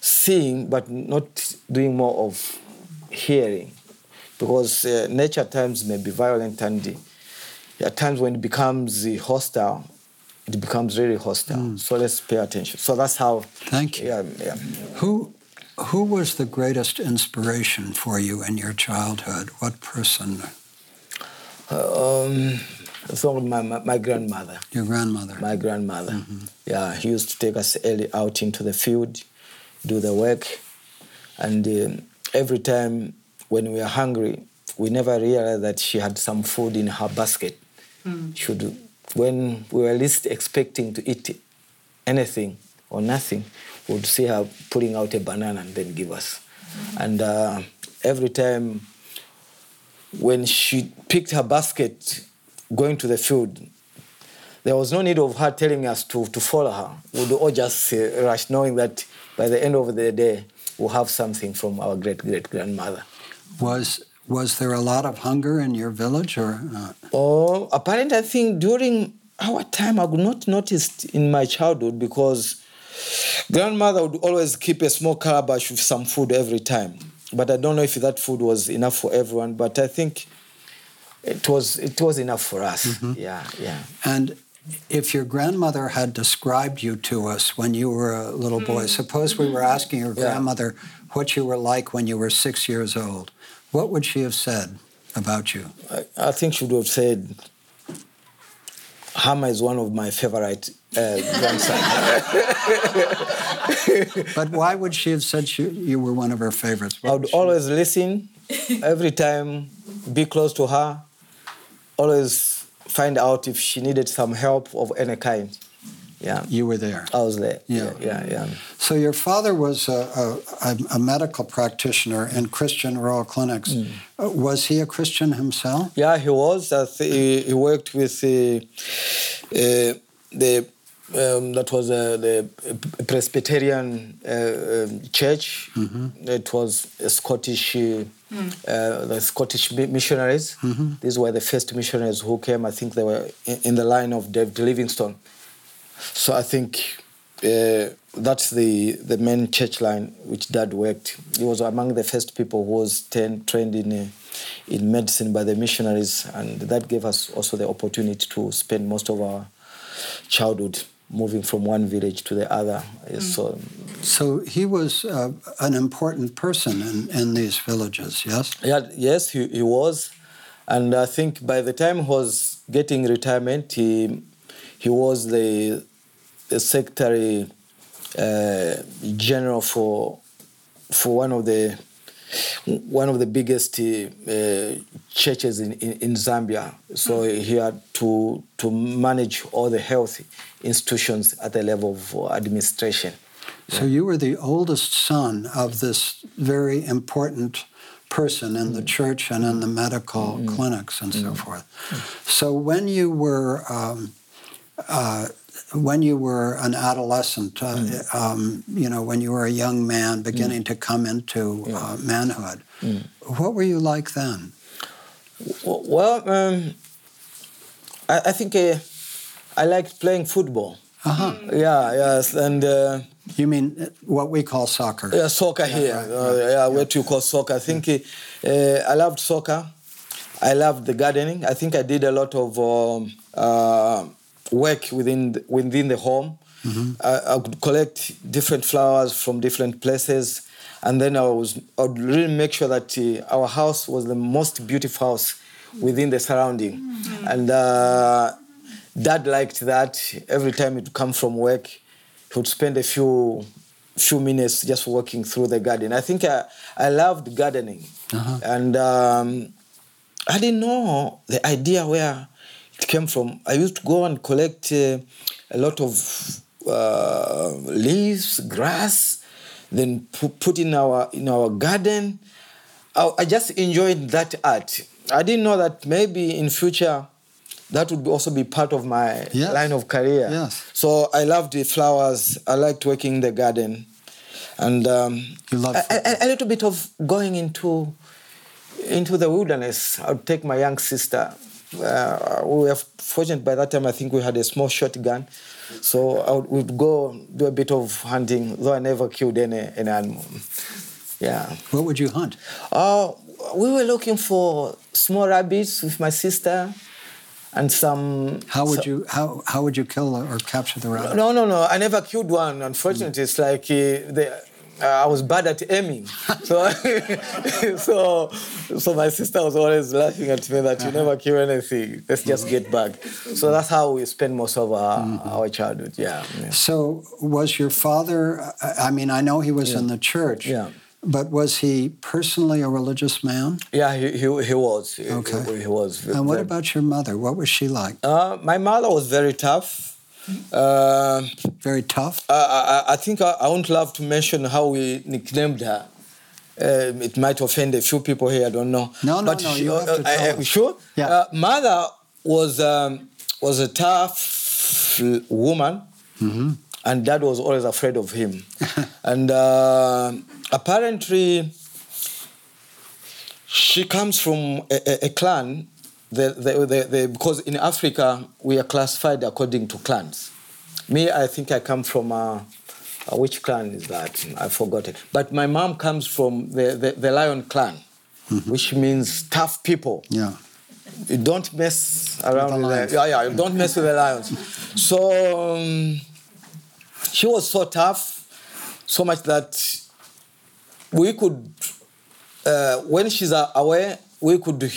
Speaker 3: seeing, but not doing more of hearing. Because uh, nature at times may be violent and at times when it becomes hostile, it becomes really hostile. Mm. So let's pay attention. So that's how.
Speaker 2: Thank you.
Speaker 3: Yeah, yeah.
Speaker 2: Who, who was the greatest inspiration for you in your childhood? What person?
Speaker 3: Um, so my, my, my grandmother.
Speaker 2: Your grandmother.
Speaker 3: My grandmother. Mm-hmm. Yeah, he used to take us early out into the field, do the work, and um, every time when we are hungry, we never realized that she had some food in her basket. Mm. She would when we were least expecting to eat anything or nothing, we would see her pulling out a banana and then give us. Mm-hmm. And uh, every time when she picked her basket going to the field, there was no need of her telling us to, to follow her. We'd all just uh, rush, knowing that by the end of the day, we'll have something from our great great grandmother.
Speaker 2: Was was there a lot of hunger in your village or not?
Speaker 3: Oh, apparently, I think during our time, I would not notice in my childhood because grandmother would always keep a small calabash with some food every time. But I don't know if that food was enough for everyone. But I think it was it was enough for us. Mm-hmm. Yeah, yeah.
Speaker 2: And if your grandmother had described you to us when you were a little boy, mm-hmm. suppose we were asking your grandmother yeah. what you were like when you were six years old. What would she have said about you?
Speaker 3: I, I think she would have said, Hama is one of my favorite uh, grandsons. *laughs*
Speaker 2: but why would she have said she, you were one of her favorites?
Speaker 3: What I would always listen, *laughs* every time be close to her, always find out if she needed some help of any kind. Yeah.
Speaker 2: You were there.
Speaker 3: I was there. Yeah, yeah, yeah.
Speaker 2: So your father was a, a, a medical practitioner in Christian rural clinics. Mm. Uh, was he a Christian himself?
Speaker 3: Yeah, he was. He, he worked with the, uh, the um, that was uh, the Presbyterian uh, um, church. Mm-hmm. It was a Scottish, mm. uh, the Scottish missionaries. Mm-hmm. These were the first missionaries who came. I think they were in, in the line of David Livingstone. So I think uh, that's the, the main church line which dad worked. He was among the first people who was ten, trained in, uh, in medicine by the missionaries, and that gave us also the opportunity to spend most of our childhood moving from one village to the other. Mm. So,
Speaker 2: so he was uh, an important person in, in these villages, yes?
Speaker 3: Yeah, yes, he, he was. And I think by the time he was getting retirement, he, he was the, the secretary uh, general for, for one of the one of the biggest uh, churches in, in, in, Zambia. So mm. he had to, to manage all the health institutions at the level of administration.
Speaker 2: So you were the oldest son of this very important person in the church and in the medical mm. clinics and so mm. forth. So when you were um, uh, when you were an adolescent, uh, mm. um, you know, when you were a young man beginning mm. to come into yeah. uh, manhood, mm. what were you like then?
Speaker 3: Well, um, I, I, think uh, I liked playing football. Uh-huh. Yeah, yes, and. Uh,
Speaker 2: you mean uh, what we call soccer?
Speaker 3: Yeah, soccer yeah, here. Right, uh, right. yeah, what you call soccer. I think uh, I loved soccer. I loved the gardening. I think I did a lot of um, work within the, within the home. Mm-hmm. I, I, would collect different flowers from different places, and then I was I would really make sure that uh, our house was the most beautiful house within the surrounding, mm-hmm. and uh, Dad liked that. Every time he'd come from work, he would spend a few few minutes just walking through the garden. I think I I loved gardening, uh-huh. and um, I didn't know the idea where it came from. I used to go and collect uh, a lot of uh, leaves, grass, then put in our in our garden. I, I just enjoyed that art. I didn't know that maybe in future that would also be part of my yes. line of career.
Speaker 2: Yes.
Speaker 3: So I loved the flowers. I liked working in the garden, and um,
Speaker 2: you love a,
Speaker 3: a, a, little bit of going into into the wilderness. I would take my young sister uh, we were fortunate by that time. I think we had a small shotgun, so I would, we'd go do a bit of hunting. Though I never killed any, any animal. Yeah.
Speaker 2: What would you hunt?
Speaker 3: Uh, we were looking for small rabbits with my sister and some.
Speaker 2: How would you how how would you kill or capture the rabbit?
Speaker 3: No, no, no. I never killed one. Unfortunately, mm. it's like uh, the uh, I was bad at aiming. So, *laughs* so, so my sister was always laughing at me that you uh-huh. never kill anything. Let's just get back. So that's how we spend most of our, mm-hmm. our childhood. Yeah, yeah,
Speaker 2: So was your father? I mean, I know he was yeah. in the church.
Speaker 3: Yeah.
Speaker 2: But was he personally a religious man?
Speaker 3: Yeah, he, he, he was.
Speaker 2: Okay.
Speaker 3: He, he was.
Speaker 2: And what about your mother? What was she like?
Speaker 3: Uh, my mother was very tough.
Speaker 2: Uh, Very tough.
Speaker 3: I, I, I think I, I won't love to mention how we nicknamed her. Uh, it might offend a few people here. I don't know.
Speaker 2: No, no, but no. She, you have to
Speaker 3: uh, uh, sure.
Speaker 2: Yeah. Uh,
Speaker 3: mother was um, was a tough woman, mm-hmm. and dad was always afraid of him. *laughs* and uh, apparently, she comes from a, a, a clan the, the, the, the, because in Africa we are classified according to clans. Me, I think I come from uh, uh, which clan is that? I forgot it. But my mom comes from the, the, Lion clan, mm-hmm. which means tough people.
Speaker 2: Yeah.
Speaker 3: You don't mess around with with the yeah yeah you don't mess with the lions. So um, she was so tough, so much that we could uh, when she's away we could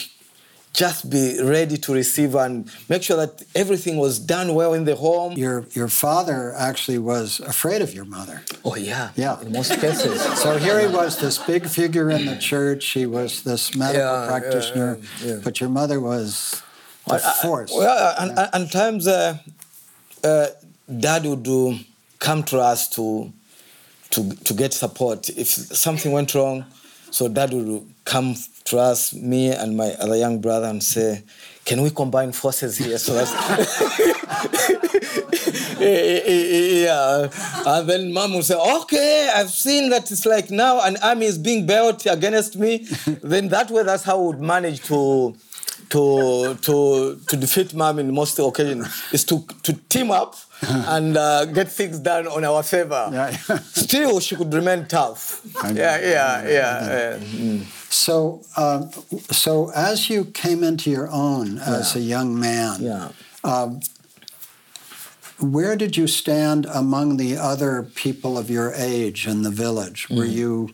Speaker 3: just be ready to receive and make sure that everything was done well in the home.
Speaker 2: Your your father actually was afraid of your mother.
Speaker 3: Oh yeah,
Speaker 2: yeah.
Speaker 3: In most cases. *laughs*
Speaker 2: so here he was, this big figure in the church. He was this medical yeah, practitioner, yeah, yeah. but your mother was a force.
Speaker 3: well, and, and, and, times uh, uh, dad would uh, come to us to to to get support if something went wrong. So dad would come to us, me and my other young brother, and say, "Can we combine forces here?" So that's *laughs* eh, eh, eh, yeah. And then mom will say, "Okay, I've seen that it's like now an army is being built against me." *laughs* then that way, that's how we would manage to to to to defeat mom in most occasions is to to team up *laughs* and uh, get things done on our favor.
Speaker 2: Yeah. *laughs*
Speaker 3: Still, she could remain tough. Yeah, yeah, yeah. yeah. Mm.
Speaker 2: So, um, so as you came into your own as a young man,
Speaker 3: Yeah.
Speaker 2: um, where did you stand among the other people of your age in the village? Were you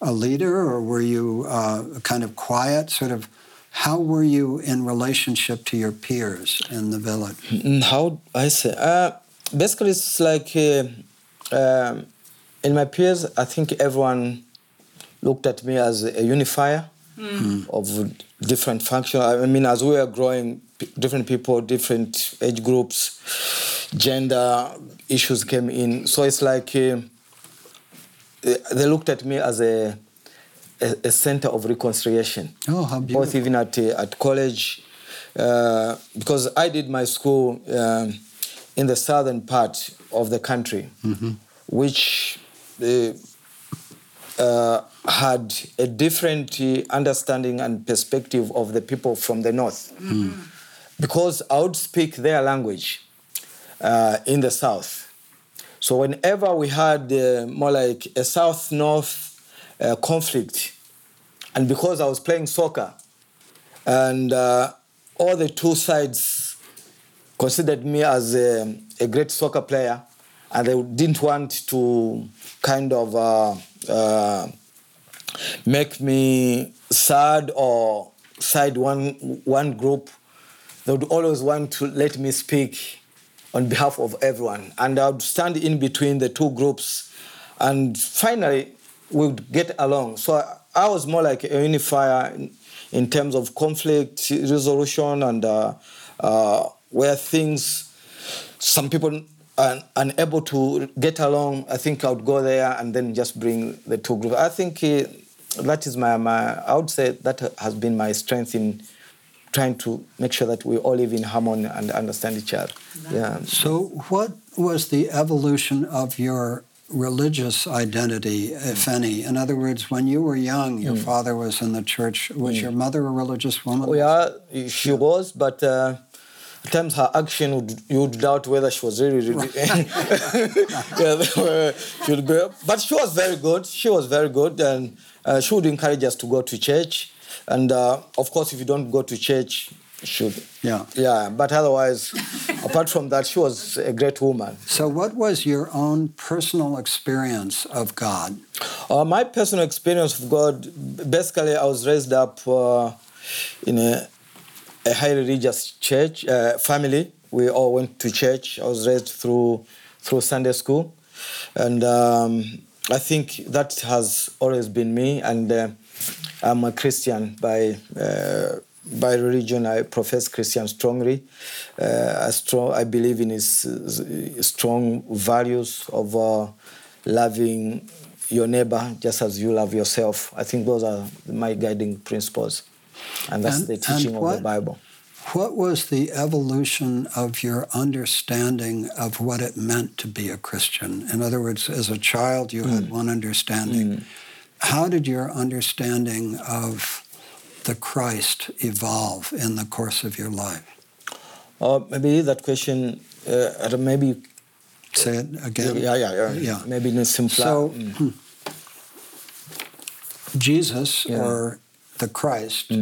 Speaker 2: a leader, or were you uh, kind of quiet? Sort of, how were you in relationship to your peers in the village?
Speaker 3: Mm, How I say? Uh, basically, it's like uh, um, in my peers. I think everyone looked at me as a unifier of different functions. I mean, as we are growing, p- different people, different age groups, gender issues came in. So it's like uh, uh, they looked at me as a a, a center of reconciliation
Speaker 2: Oh, how beautiful!
Speaker 3: both even at uh, at college, uh, because I did my school um, in the southern part of the country, which uh, uh, had a different uh, understanding and perspective of the people from the north, because I would speak their language uh, in the south. So whenever we had uh, more like a south-north uh, conflict, and because I was playing soccer, and uh, all the two sides considered me as a, a great soccer player, and they didn't want to kind of uh, uh, make me sad or side one one group. They would always want to let me speak on behalf of everyone, and I would stand in between the two groups, and finally we would get along. So I, was more like a unifier in, in terms of conflict resolution and uh, uh, where things, some people are unable to get along. I think I would go there and then just bring the two groups. I think uh, that is my, my, I would say that has been my strength in trying to make sure that we all live in harmony and understand each other. Yeah.
Speaker 2: So, what was the evolution of your religious identity, if any? In other words, when you were young, your father was in the church. Was your mother a religious woman?
Speaker 3: Oh, yeah, she was, but uh, at times her action would you would doubt whether she was really, really *laughs* *laughs* yeah, she would be, but she was very good. She was very good, and uh, she would encourage us to go to church. And uh, of course, if you don't go to church, should
Speaker 2: Yeah.
Speaker 3: yeah. But otherwise, *laughs* apart from that, she was a great woman.
Speaker 2: So, what was your own personal experience of God?
Speaker 3: Uh, my personal experience of God, basically, I was raised up uh, in a, a highly religious church uh, family. We all went to church. I was raised through through Sunday school, and um, I think that has always been me. And uh, I'm a Christian by. Uh, by religion, I profess Christian strongly. Uh, I, strong, I believe in his, uh, strong values of uh, loving your neighbor just as you love yourself. I think those are my guiding principles, and that's
Speaker 2: And-
Speaker 3: the teaching
Speaker 2: and
Speaker 3: of
Speaker 2: what-
Speaker 3: the Bible.
Speaker 2: What was the evolution of your understanding of what it meant to be a Christian? In other words, as a child, you had one understanding. How did your understanding of the Christ evolve in the course of your life?
Speaker 3: Or maybe that question, uh, maybe
Speaker 2: Say it again.
Speaker 3: yeah, yeah, yeah,
Speaker 2: Yeah.
Speaker 3: maybe in a simpler.
Speaker 2: So,
Speaker 3: mm,
Speaker 2: Jesus
Speaker 3: Yeah. Mm.
Speaker 2: or the Christ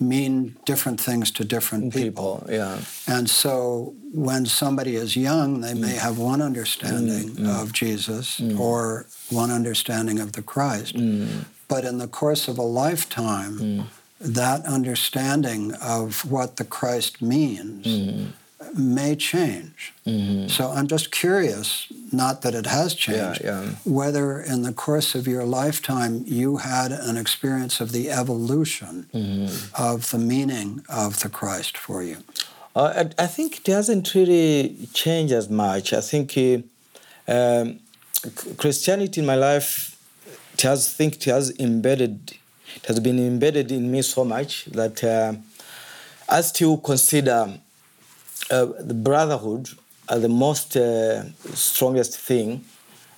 Speaker 2: mean different things to different people.
Speaker 3: people, yeah,
Speaker 2: And so when somebody is young, they
Speaker 3: Mm.
Speaker 2: may have one understanding of Jesus or one understanding of the Christ.
Speaker 3: Mm.
Speaker 2: But in the course of a lifetime, that understanding of what the Christ means
Speaker 3: Mm.
Speaker 2: May change. So I'm just curious, not that it has changed,
Speaker 3: Mm-hmm. yeah.
Speaker 2: whether in the course of your lifetime you had an experience of the evolution
Speaker 3: Mm-hmm.
Speaker 2: of the meaning of the Christ for you.
Speaker 3: Uh, I, I think it hasn't really changed as much. I think uh, um, Christianity in my life, it has think it has embedded, it has been embedded in me so much that uh, I still consider uh, the brotherhood are the most uh, strongest thing,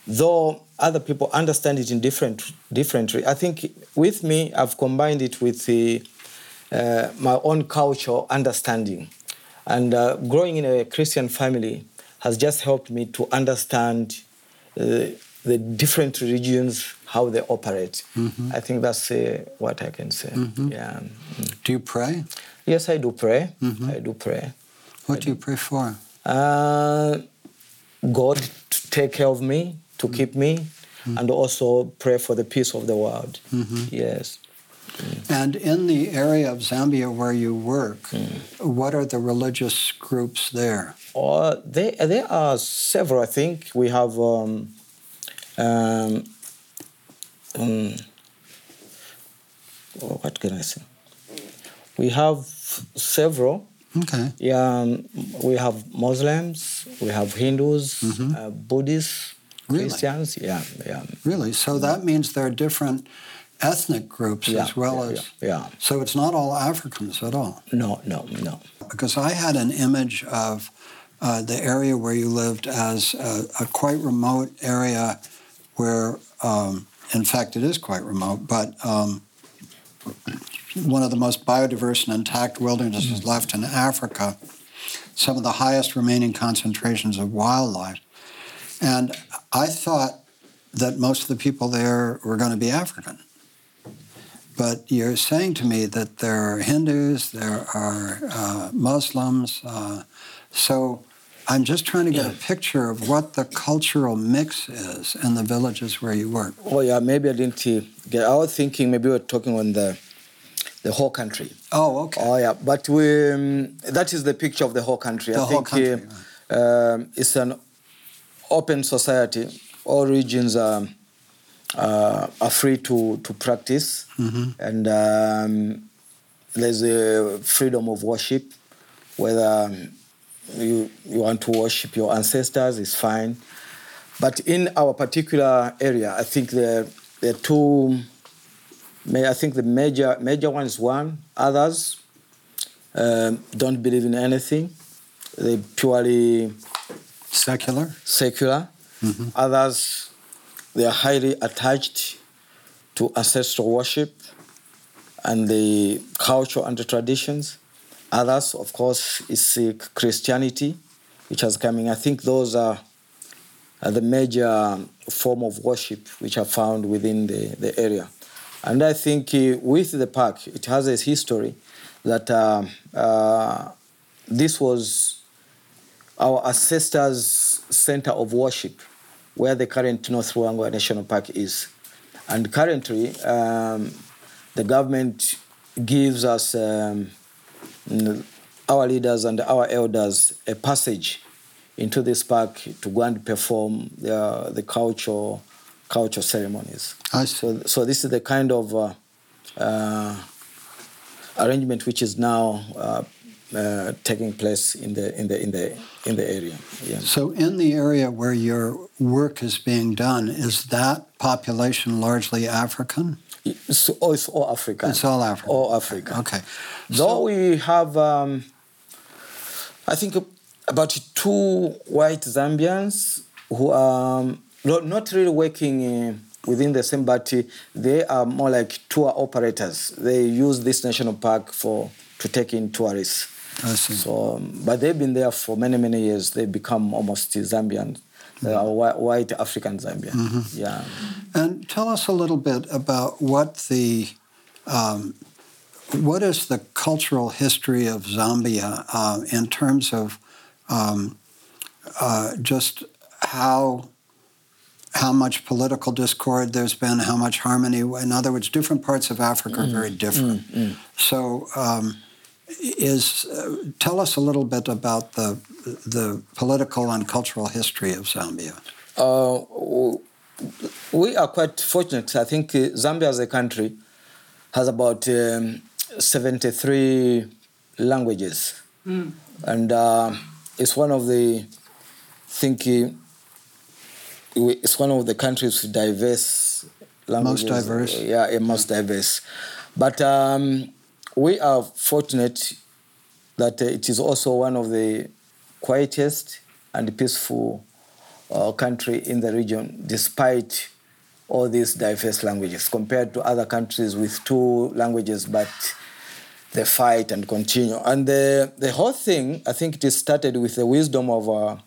Speaker 3: though other people understand it in different differently. I think with me, I've combined it with the uh, my own culture understanding. And uh, growing in a Christian family has just helped me to understand uh, the different religions, how they operate.
Speaker 2: Mm-hmm.
Speaker 3: I think that's uh, what I can say. Yeah. Mm.
Speaker 2: Do you pray?
Speaker 3: Yes, I do pray.
Speaker 2: Mm-hmm.
Speaker 3: I do pray.
Speaker 2: What do you pray for?
Speaker 3: Uh, God to take care of me, to
Speaker 2: Mm-hmm.
Speaker 3: keep me, and also pray for the peace of the world.
Speaker 2: Mm-hmm.
Speaker 3: Yes.
Speaker 2: And in the area of Zambia where you work,
Speaker 3: Mm.
Speaker 2: what are the religious groups there?
Speaker 3: There, there are several. I think we have. Um, um, um, what can I say? We have several.
Speaker 2: Okay.
Speaker 3: Yeah, um, we have Muslims, we have Hindus, uh, Buddhists,
Speaker 2: Mm-hmm. Really?
Speaker 3: Christians. Yeah, yeah,
Speaker 2: Really? So that means there are different ethnic groups
Speaker 3: yeah.
Speaker 2: as well
Speaker 3: yeah,
Speaker 2: as.
Speaker 3: yeah, yeah.
Speaker 2: So it's not all Africans at all.
Speaker 3: No, no, no.
Speaker 2: Because I had an image of uh, the area where you lived as a, a quite remote area where, um, in fact, it is quite remote, but um, one of the most biodiverse and intact wildernesses left in Africa, some of the highest remaining concentrations of wildlife. And I thought that most of the people there were going to be African. But you're saying to me that there are Hindus, there are uh, Muslims. Uh, so I'm just trying to get a picture of what the cultural mix is in the villages where you work.
Speaker 3: Oh yeah, maybe I didn't get. I was thinking maybe we're talking on the the whole country.
Speaker 2: Oh, okay.
Speaker 3: Oh yeah, but we, um, that is the picture of the whole country.
Speaker 2: The
Speaker 3: I
Speaker 2: whole
Speaker 3: think
Speaker 2: country,
Speaker 3: uh, um, it's an open society. All regions are uh, are free to to practice,
Speaker 2: Mhm.
Speaker 3: and um, there's a freedom of worship. Whether um, you you want to worship your ancestors is fine, but in our particular area, I think there there are two. May I think the major major one is one. Others um, don't believe in anything. They purely
Speaker 2: Secular?
Speaker 3: secular. Others they are highly attached to ancestral worship and the culture and the traditions. Others, of course, is Christianity, which has coming. I think those are, are the major form of worship which are found within the, the area. And I think uh, with the park, it has a history that uh, uh, this was our ancestors' center of worship, where the current North Luangwa National Park is. And currently, um, the government gives us, um, our leaders and our elders, a passage into this park to go and perform the, the cultural, cultural ceremonies.
Speaker 2: I see.
Speaker 3: So, so this is the kind of uh, uh, arrangement which is now uh, uh, taking place in the in the in the in the area. Yeah.
Speaker 2: So, in the area where your work is being done, is that population largely African?
Speaker 3: It's, oh, it's all African.
Speaker 2: It's all African.
Speaker 3: All African.
Speaker 2: Okay.
Speaker 3: Though we have, um, I think, about two white Zambians who are um, not not really working uh, within the same, but uh, they are more like tour operators. They use this national park for to take in tourists.
Speaker 2: I see.
Speaker 3: So, um, but they've been there for many many years. They become almost Zambian. Are whi- white African Zambian.
Speaker 2: Mm-hmm.
Speaker 3: Yeah.
Speaker 2: And tell us a little bit about what the um, what is the cultural history of Zambia uh, in terms of um, uh, just how how much political discord there's been, how much harmony. In other words, different parts of Africa are very different. So, um, is uh, tell us a little bit about the the political and cultural history of Zambia.
Speaker 3: Uh, we are quite fortunate. I think uh, Zambia as a country has about um, 73 languages. And uh, it's one of the, think, uh, we- it's one of the countries with diverse languages.
Speaker 2: Most diverse.
Speaker 3: Yeah, most diverse. But um, we are fortunate that uh, it is also one of the quietest and peaceful uh, country in the region, despite all these diverse languages, compared to other countries with two languages but they fight and continue. And the, the whole thing, I think it started with the wisdom of our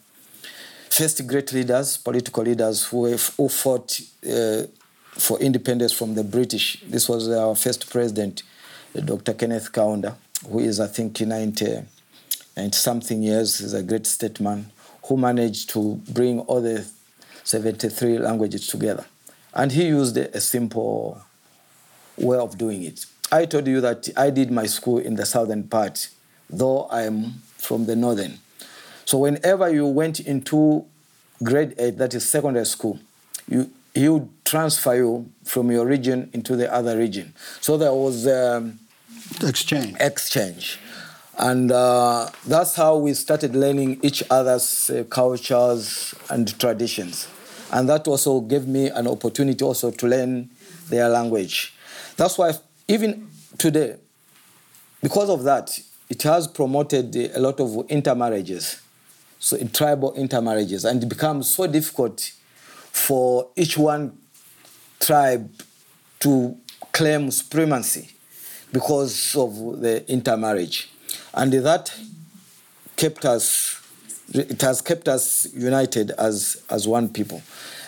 Speaker 3: first great leaders, political leaders who, who fought uh, for independence from the British. This was our first president, Dr. Kenneth Kaunda, who is, I think, 90, and something years, is a great statesman who managed to bring all the 73 languages together. And he used a simple way of doing it. I told you that I did my school in the southern part, though I'm from the northern. So whenever you went into grade eight, that is secondary school, you he would transfer you from your region into the other region. So there was um,
Speaker 2: exchange.
Speaker 3: Exchange. And uh, that's how we started learning each other's uh, cultures and traditions. And that also gave me an opportunity also to learn their language. That's why even today, because of that, it has promoted a lot of intermarriages, so in tribal intermarriages, and it becomes so difficult for each one tribe to claim supremacy because of the intermarriage. And that kept us, it has kept us united as, as one people.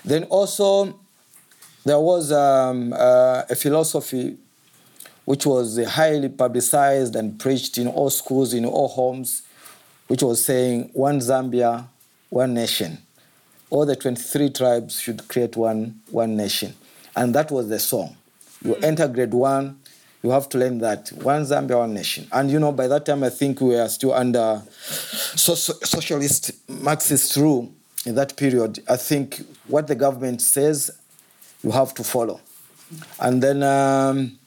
Speaker 3: Then also, there was um, uh, a philosophy which was highly publicized and preached in all schools, in all homes, which was saying one Zambia, one nation. All the 23 tribes should create one, one nation. And that was the song. You enter grade one, you have to learn that one Zambia, one nation. And you know, by that time, I think we were still under so- socialist Marxist rule in that period. I think what the government says, you have to follow. And then um,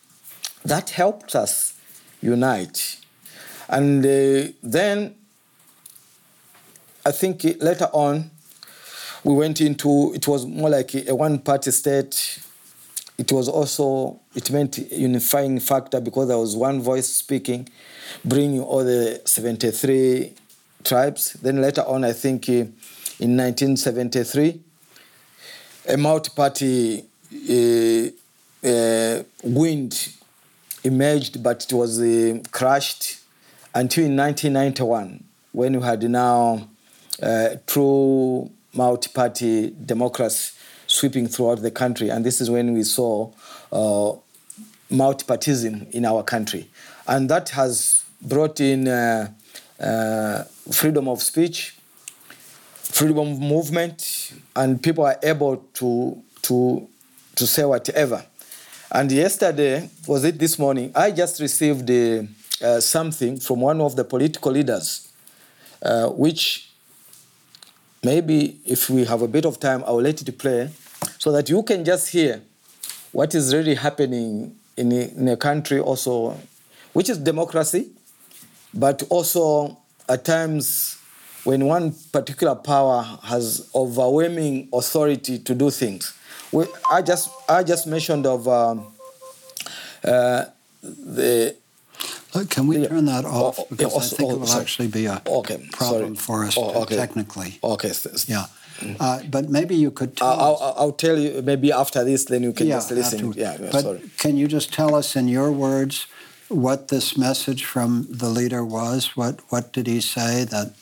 Speaker 3: that helped us unite. And uh, then I think later on, we went into it was more like a, one party state. It was also, it meant unifying factor because there was one voice speaking, bringing all the 73 tribes. Then later on, I think uh, in 1973, a multi party uh, uh, wind emerged, but it was uh, crushed until in 1991 when we had now uh, true multi-party democracy sweeping throughout the country, and this is when we saw uh, in our country, and that has brought in uh, uh, freedom of speech, freedom of movement, and people are able to to to say whatever. And yesterday, was it this morning, I just received uh, something from one of the political leaders, uh, which maybe if we have a bit of time, I will let it play so that you can just hear what is really happening in a, in a country also, which is democracy, but also at times when one particular power has overwhelming authority to do things. We, I just I just mentioned of um, uh, the.
Speaker 2: Look, can we turn that off?
Speaker 3: Oh,
Speaker 2: because
Speaker 3: oh,
Speaker 2: I think
Speaker 3: oh,
Speaker 2: it will actually be a problem for us
Speaker 3: Oh, okay.
Speaker 2: technically.
Speaker 3: Okay.
Speaker 2: Yeah. Uh, but maybe you could tell
Speaker 3: I'll,
Speaker 2: us.
Speaker 3: I'll, I'll tell you maybe after this, then you can
Speaker 2: yeah,
Speaker 3: just listen. Yeah, yeah,
Speaker 2: but
Speaker 3: sorry.
Speaker 2: can you just tell us in your words what this message from the leader was? What what did he say that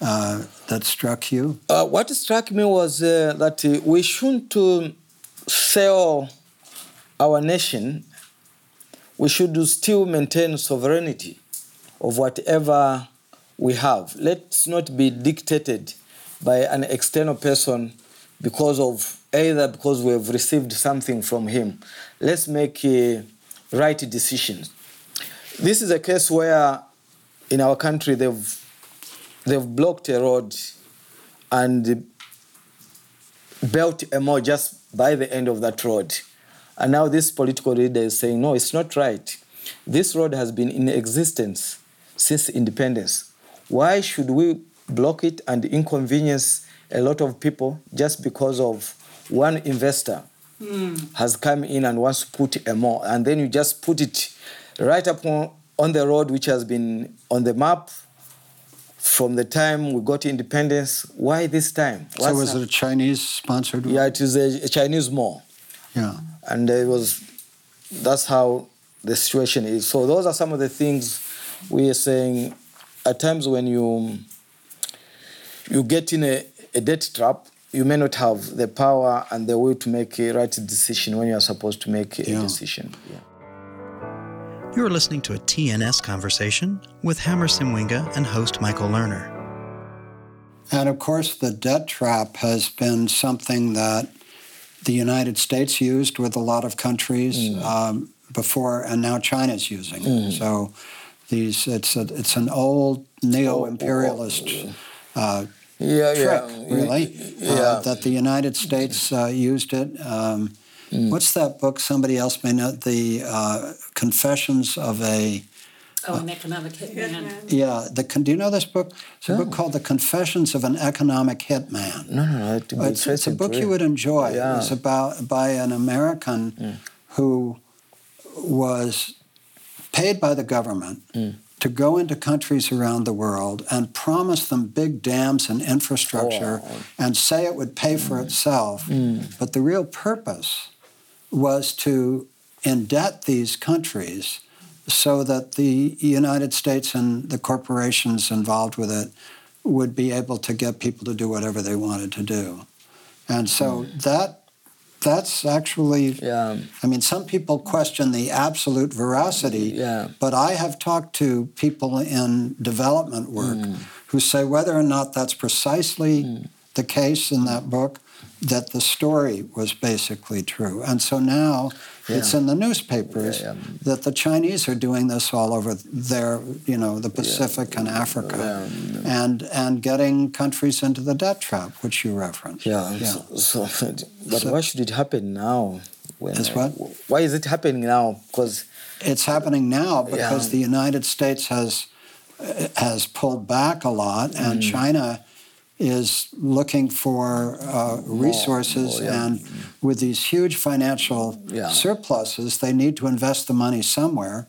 Speaker 2: uh, that struck you?
Speaker 3: Uh, what struck me was uh, that we shouldn't uh, sell our nation. We should still maintain sovereignty of whatever we have. Let's not be dictated by an external person because of either because we have received something from him. Let's make uh, right decisions. This is a case where in our country they've they've blocked a road and built a mall just by the end of that road. And now this political leader is saying, no, it's not right. This road has been in existence since independence. Why should we block it and inconvenience a lot of people just because of one investor has come in and wants to put a mall, and then you just put it right up on, on the road, which has been on the map from the time we got independence. Why this time?
Speaker 2: so
Speaker 3: What's
Speaker 2: was
Speaker 3: up?
Speaker 2: it a Chinese sponsored?
Speaker 3: Yeah, it is a, a Chinese mall,
Speaker 2: Yeah.
Speaker 3: And it was. That's how the situation is. So those are some of the things we are saying. At times when you you get in a, a debt trap, you may not have the power and the will to make a right decision when you are supposed to make a
Speaker 2: Yeah.
Speaker 3: decision. Yeah.
Speaker 1: You're listening to a TNS conversation with Hama Simwinga and host Michael Lerner.
Speaker 2: And of course, the debt trap has been something that the United States used with a lot of countries um, before, and now China's using it. So these, it's a, it's an old neo-imperialist uh,
Speaker 3: Yeah,
Speaker 2: trick,
Speaker 3: yeah.
Speaker 2: really,
Speaker 3: Yeah.
Speaker 2: uh, that the United States uh, used it. Um, What's that book? Somebody else may know the uh, Confessions of a
Speaker 4: Oh, an economic hitman.
Speaker 2: yeah. The con- do you know this book? It's a book called The Confessions of an Economic Hitman.
Speaker 3: No, no, no. It'd be
Speaker 2: It's, it's a book you would enjoy.
Speaker 3: Yeah.
Speaker 2: It's about by an American who was paid by the government to go into countries around the world and promise them big dams and infrastructure
Speaker 3: Oh.
Speaker 2: and say it would pay for itself. But the real purpose was to indebt these countries so that the United States and the corporations involved with it would be able to get people to do whatever they wanted to do. And so that that's actually
Speaker 3: Yeah.
Speaker 2: I mean some people question the absolute veracity
Speaker 3: Yeah.
Speaker 2: but I have talked to people in development work
Speaker 3: Hmm.
Speaker 2: who say whether or not that's precisely the case in that book that the story was basically true. And so now it's in the newspapers
Speaker 3: Yeah, yeah.
Speaker 2: that the Chinese are doing this all over their, you know, the Pacific and Africa, and and getting countries into the debt trap, which you referenced.
Speaker 3: Yeah. So, so, *laughs* but
Speaker 2: So-
Speaker 3: why should it happen now? When,
Speaker 2: Is what?
Speaker 3: Why is it happening now? Because
Speaker 2: It's happening now because
Speaker 3: Yeah.
Speaker 2: the United States has has pulled back a lot, and
Speaker 3: Mm.
Speaker 2: China is looking for uh, resources,
Speaker 3: yeah.
Speaker 2: and with these huge financial
Speaker 3: Yeah.
Speaker 2: surpluses, they need to invest the money somewhere.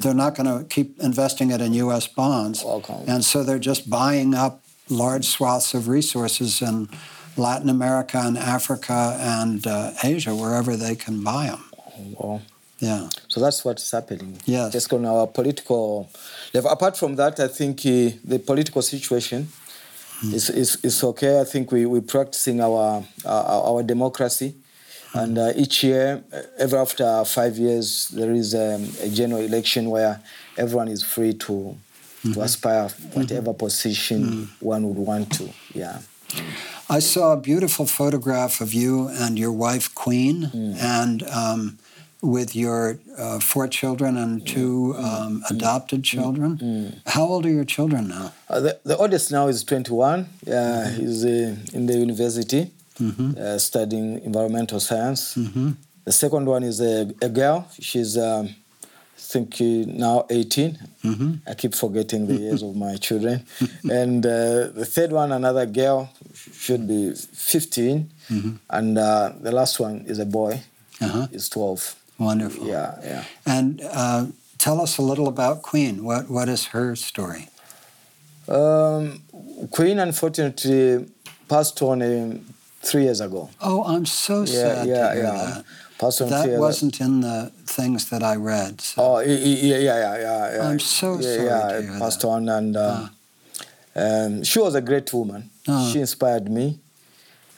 Speaker 2: They're not going to keep investing it in U.S. bonds,
Speaker 3: Okay.
Speaker 2: and so they're just buying up large swaths of resources in Latin America and Africa and uh, Asia, wherever they can buy them. Yeah.
Speaker 3: so that's what's happening.
Speaker 2: Yes.
Speaker 3: Just on our political level. Apart from that, I think uh, the political situation is, is, is okay. I think we, we're practicing our, our, our democracy. And uh, each year, uh, ever after five years, there is um, a general election where everyone is free to, to aspire whatever position one would want to. Yeah.
Speaker 2: I saw a beautiful photograph of you and your wife, Queen, and um, with your uh, four children and two um, adopted children. How old are your children now?
Speaker 3: Uh, the, the oldest now is 21. Yeah, he's uh, in the university uh, studying environmental science. The second one is a, a girl. She's, um, I think, uh, now 18. I keep forgetting the years of my children. *laughs* And uh, the third one, another girl, should be 15. And uh, the last one is a boy.
Speaker 2: Uh-huh.
Speaker 3: He's 12.
Speaker 2: Wonderful.
Speaker 3: Yeah, yeah.
Speaker 2: And uh, tell us a little about Queen. What What is her story?
Speaker 3: Um, Queen, unfortunately, passed on um, three years ago.
Speaker 2: Oh, I'm so
Speaker 3: Yeah,
Speaker 2: sad
Speaker 3: yeah,
Speaker 2: to hear
Speaker 3: yeah.
Speaker 2: that.
Speaker 3: Passed on
Speaker 2: That wasn't in the things that I read. So.
Speaker 3: Oh, yeah, yeah, yeah, yeah. yeah.
Speaker 2: I'm so
Speaker 3: yeah,
Speaker 2: sorry
Speaker 3: yeah,
Speaker 2: to hear
Speaker 3: passed
Speaker 2: that.
Speaker 3: on, and uh, um, she was a great woman.
Speaker 2: Ah.
Speaker 3: She inspired me.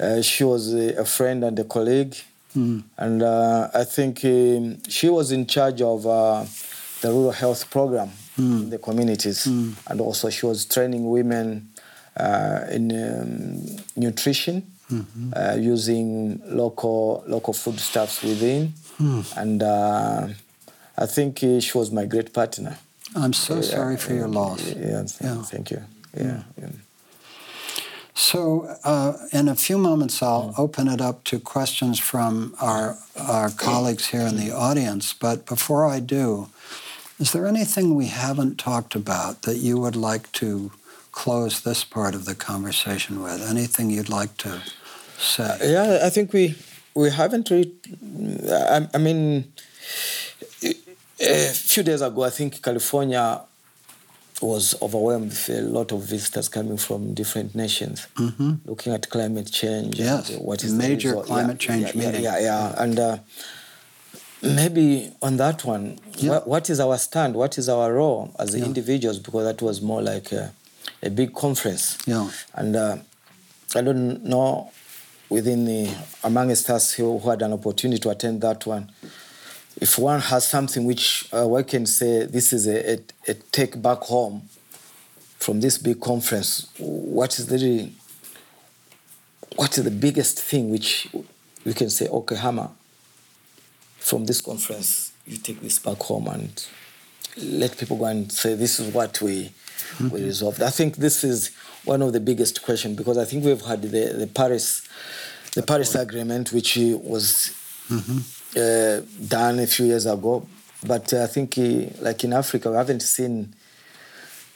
Speaker 3: Uh, she was a, a friend and a colleague,
Speaker 2: Mm.
Speaker 3: and uh, I think um, she was in charge of uh, the rural health program in the communities, and also she was training women uh, in um, nutrition. Uh, using local local foodstuffs within, and uh, I think uh, she was my great partner.
Speaker 2: I'm so sorry for your loss.
Speaker 3: Yeah,
Speaker 2: Yeah.
Speaker 3: thank you. Yeah, yeah.
Speaker 2: So, uh, in a few moments, I'll open it up to questions from our, our colleagues here in the audience. But before I do, is there anything we haven't talked about that you would like to close this part of the conversation with? Anything you'd like to say?
Speaker 3: Yeah, I think we we haven't really. I, I mean, a few days ago, I think California was overwhelmed with a lot of visitors coming from different nations, looking at climate change.
Speaker 2: Yes,
Speaker 3: what is
Speaker 2: major climate
Speaker 3: yeah,
Speaker 2: change
Speaker 3: yeah, yeah,
Speaker 2: meeting.
Speaker 3: Yeah, yeah, and. Uh, maybe on that one,
Speaker 2: Yeah.
Speaker 3: what, what is our stand? What is our role as
Speaker 2: Yeah.
Speaker 3: individuals? Because that was more like a, a big conference.
Speaker 2: Yeah.
Speaker 3: And uh, I don't know within the amongst us who who had an opportunity to attend that one, if one has something which uh, we can say this is a, a, a take back home from this big conference, what is the what is the biggest thing which we can say, okay, Hama, from this conference, you take this back home and let people go and say this is what we we resolved. I think this is one of the biggest questions because I think we've had the, the Paris the Paris Agreement, which was uh, done a few years ago, but uh, I think uh, like in Africa we haven't seen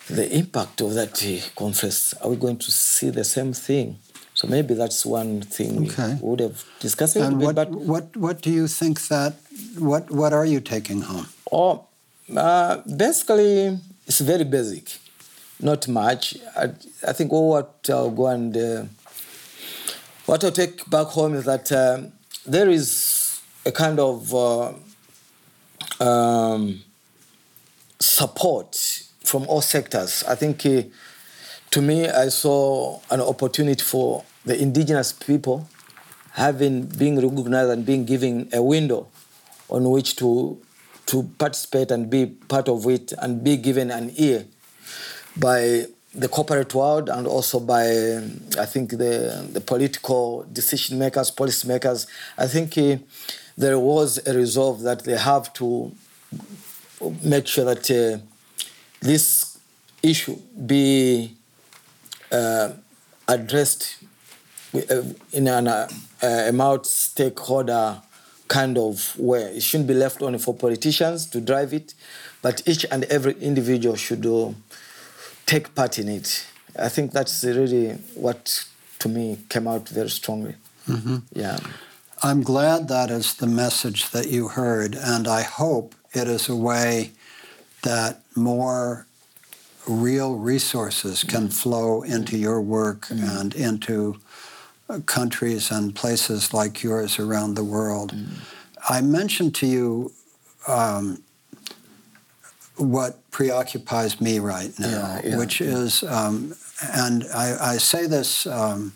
Speaker 3: the impact of that uh, conference. Are we going to see the same thing? So maybe that's one thing
Speaker 2: Okay.
Speaker 3: we would have discussed
Speaker 2: And
Speaker 3: bit,
Speaker 2: what,
Speaker 3: but
Speaker 2: what, what do you think that, what, what are you taking home?
Speaker 3: Oh, uh, basically, it's very basic, not much. I, I think what I'll go and uh, what I'll take back home is that um, there is a kind of uh, um, support from all sectors. I think uh, to me, I saw an opportunity for the indigenous people having being recognized and being given a window on which to to participate and be part of it and be given an ear by the corporate world and also by I think the the political decision makers, policy makers. I think uh, there was a resolve that they have to make sure that uh, this issue be uh, addressed uh, in an uh, a multi-stakeholder kind of way. It shouldn't be left only for politicians to drive it, but each and every individual should uh, take part in it. I think that's really what, to me, came out very strongly. Yeah.
Speaker 2: I'm glad that is the message that you heard, and I hope it is a way that more real resources can flow into your work and into countries and places like yours around the world. I mentioned to you um, what preoccupies me right now,
Speaker 3: Yeah, yeah,
Speaker 2: which is, um, and I, I say this. Um,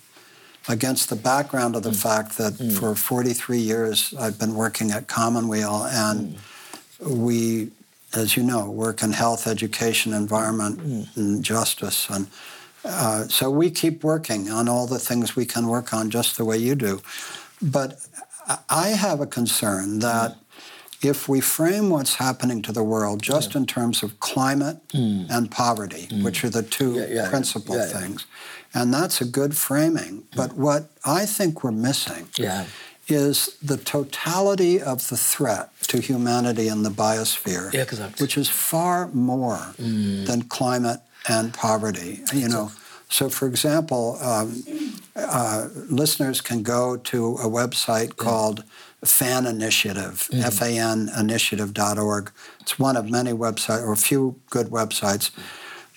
Speaker 2: against the background of the mm. fact that mm. for 43 years I've been working at Commonweal and mm. we, as you know, work in health, education, environment, and justice. And uh, so we keep working on all the things we can work on just the way you do. But I- have a concern that if we frame what's happening to the world just in terms of climate and poverty, which are the two
Speaker 3: Yeah, yeah,
Speaker 2: principal
Speaker 3: yeah, yeah.
Speaker 2: things, and that's a good framing. But what I think we're missing
Speaker 3: Yeah.
Speaker 2: is the totality of the threat to humanity and the biosphere,
Speaker 3: Yeah, exactly.
Speaker 2: which is far more than climate and poverty. You know, so for example, um, uh, listeners can go to a website called Fan Initiative, F-A-N initiative.org. It's one of many websites, or a few good websites.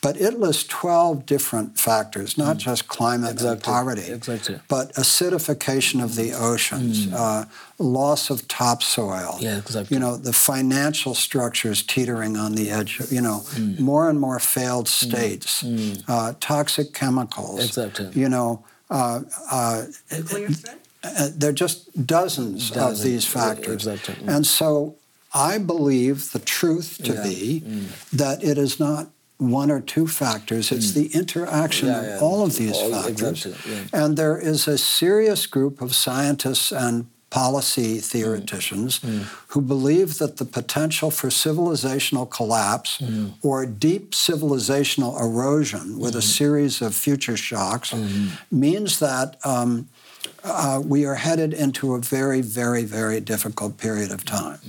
Speaker 2: But it lists 12 different factors, not just climate and poverty,
Speaker 3: exactly.
Speaker 2: but acidification of the oceans, uh, loss of topsoil.
Speaker 3: Yeah, exactly.
Speaker 2: You know, the financial structures teetering on the edge. You know, more and more failed states, uh, toxic chemicals.
Speaker 3: Exactly.
Speaker 2: You know, uh, uh,
Speaker 4: Nuclear threat?
Speaker 2: uh, there are just dozens, of these factors.
Speaker 3: exactly.
Speaker 2: And so I believe the truth to
Speaker 3: Yeah,
Speaker 2: be that it is not one or two factors, it's hmm. the interaction
Speaker 3: Yeah,
Speaker 2: of all of these
Speaker 3: All-
Speaker 2: factors.
Speaker 3: exactly, yeah.
Speaker 2: And there is a serious group of scientists and policy theoreticians hmm. Hmm. who believe that the potential for civilizational collapse or deep civilizational erosion with a series of future shocks means that um, uh, we are headed into a very, very, very difficult period of time.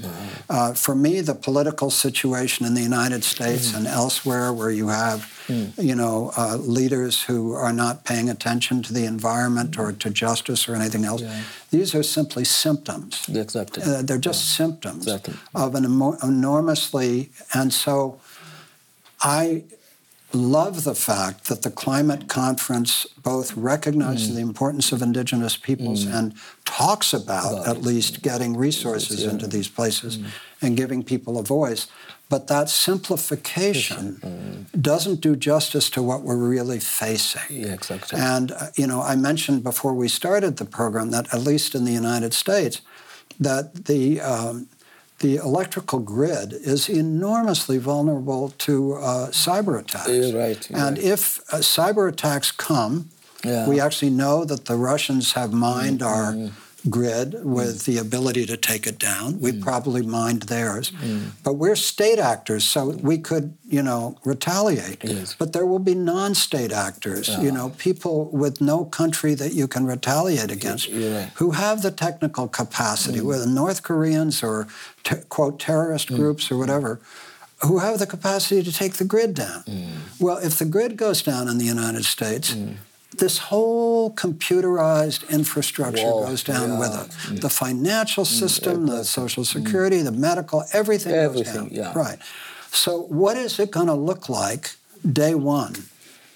Speaker 2: Uh, for me, the political situation in the United States and elsewhere, where you have, you know, uh, leaders who are not paying attention to the environment or to justice or anything else,
Speaker 3: Yeah.
Speaker 2: these are simply symptoms.
Speaker 3: Exactly.
Speaker 2: Uh, they're just symptoms
Speaker 3: Exactly.
Speaker 2: of an emo- enormously, and so I love the fact that the climate conference both recognizes
Speaker 3: Mm.
Speaker 2: the importance of indigenous peoples and talks about,
Speaker 3: About
Speaker 2: at least getting resources
Speaker 3: Yeah.
Speaker 2: into these places
Speaker 3: Mm.
Speaker 2: and giving people a voice. But that simplification *laughs* doesn't do justice to what we're really facing.
Speaker 3: Yeah, exactly.
Speaker 2: And, uh, you know, I mentioned before we started the program that, at least in the United States, that the, um, the electrical grid is enormously vulnerable to uh, cyber attacks.
Speaker 3: You're right, you're
Speaker 2: and
Speaker 3: right.
Speaker 2: if uh, cyber attacks come,
Speaker 3: Yeah.
Speaker 2: we actually know that the Russians have mined our
Speaker 3: Mm-hmm.
Speaker 2: Grid with mm. the ability to take it down. We
Speaker 3: Mm.
Speaker 2: probably mined theirs. Mm. But we're state actors, so we could, you know, retaliate.
Speaker 3: Yes.
Speaker 2: But there will be non-state actors, you ah. know, people with no country that you can retaliate against
Speaker 3: you're
Speaker 2: who have the technical capacity, mm. whether North Koreans or, te- quote, terrorist groups or whatever, who have the capacity to take the grid down. Well, if the grid goes down in the United States, this whole computerized infrastructure
Speaker 3: Whoa,
Speaker 2: goes down
Speaker 3: yeah.
Speaker 2: with it. The financial system, mm. the social mm. security, the medical, everything,
Speaker 3: Everything,
Speaker 2: goes down.
Speaker 3: yeah.
Speaker 2: Right. So what is it going to look like day one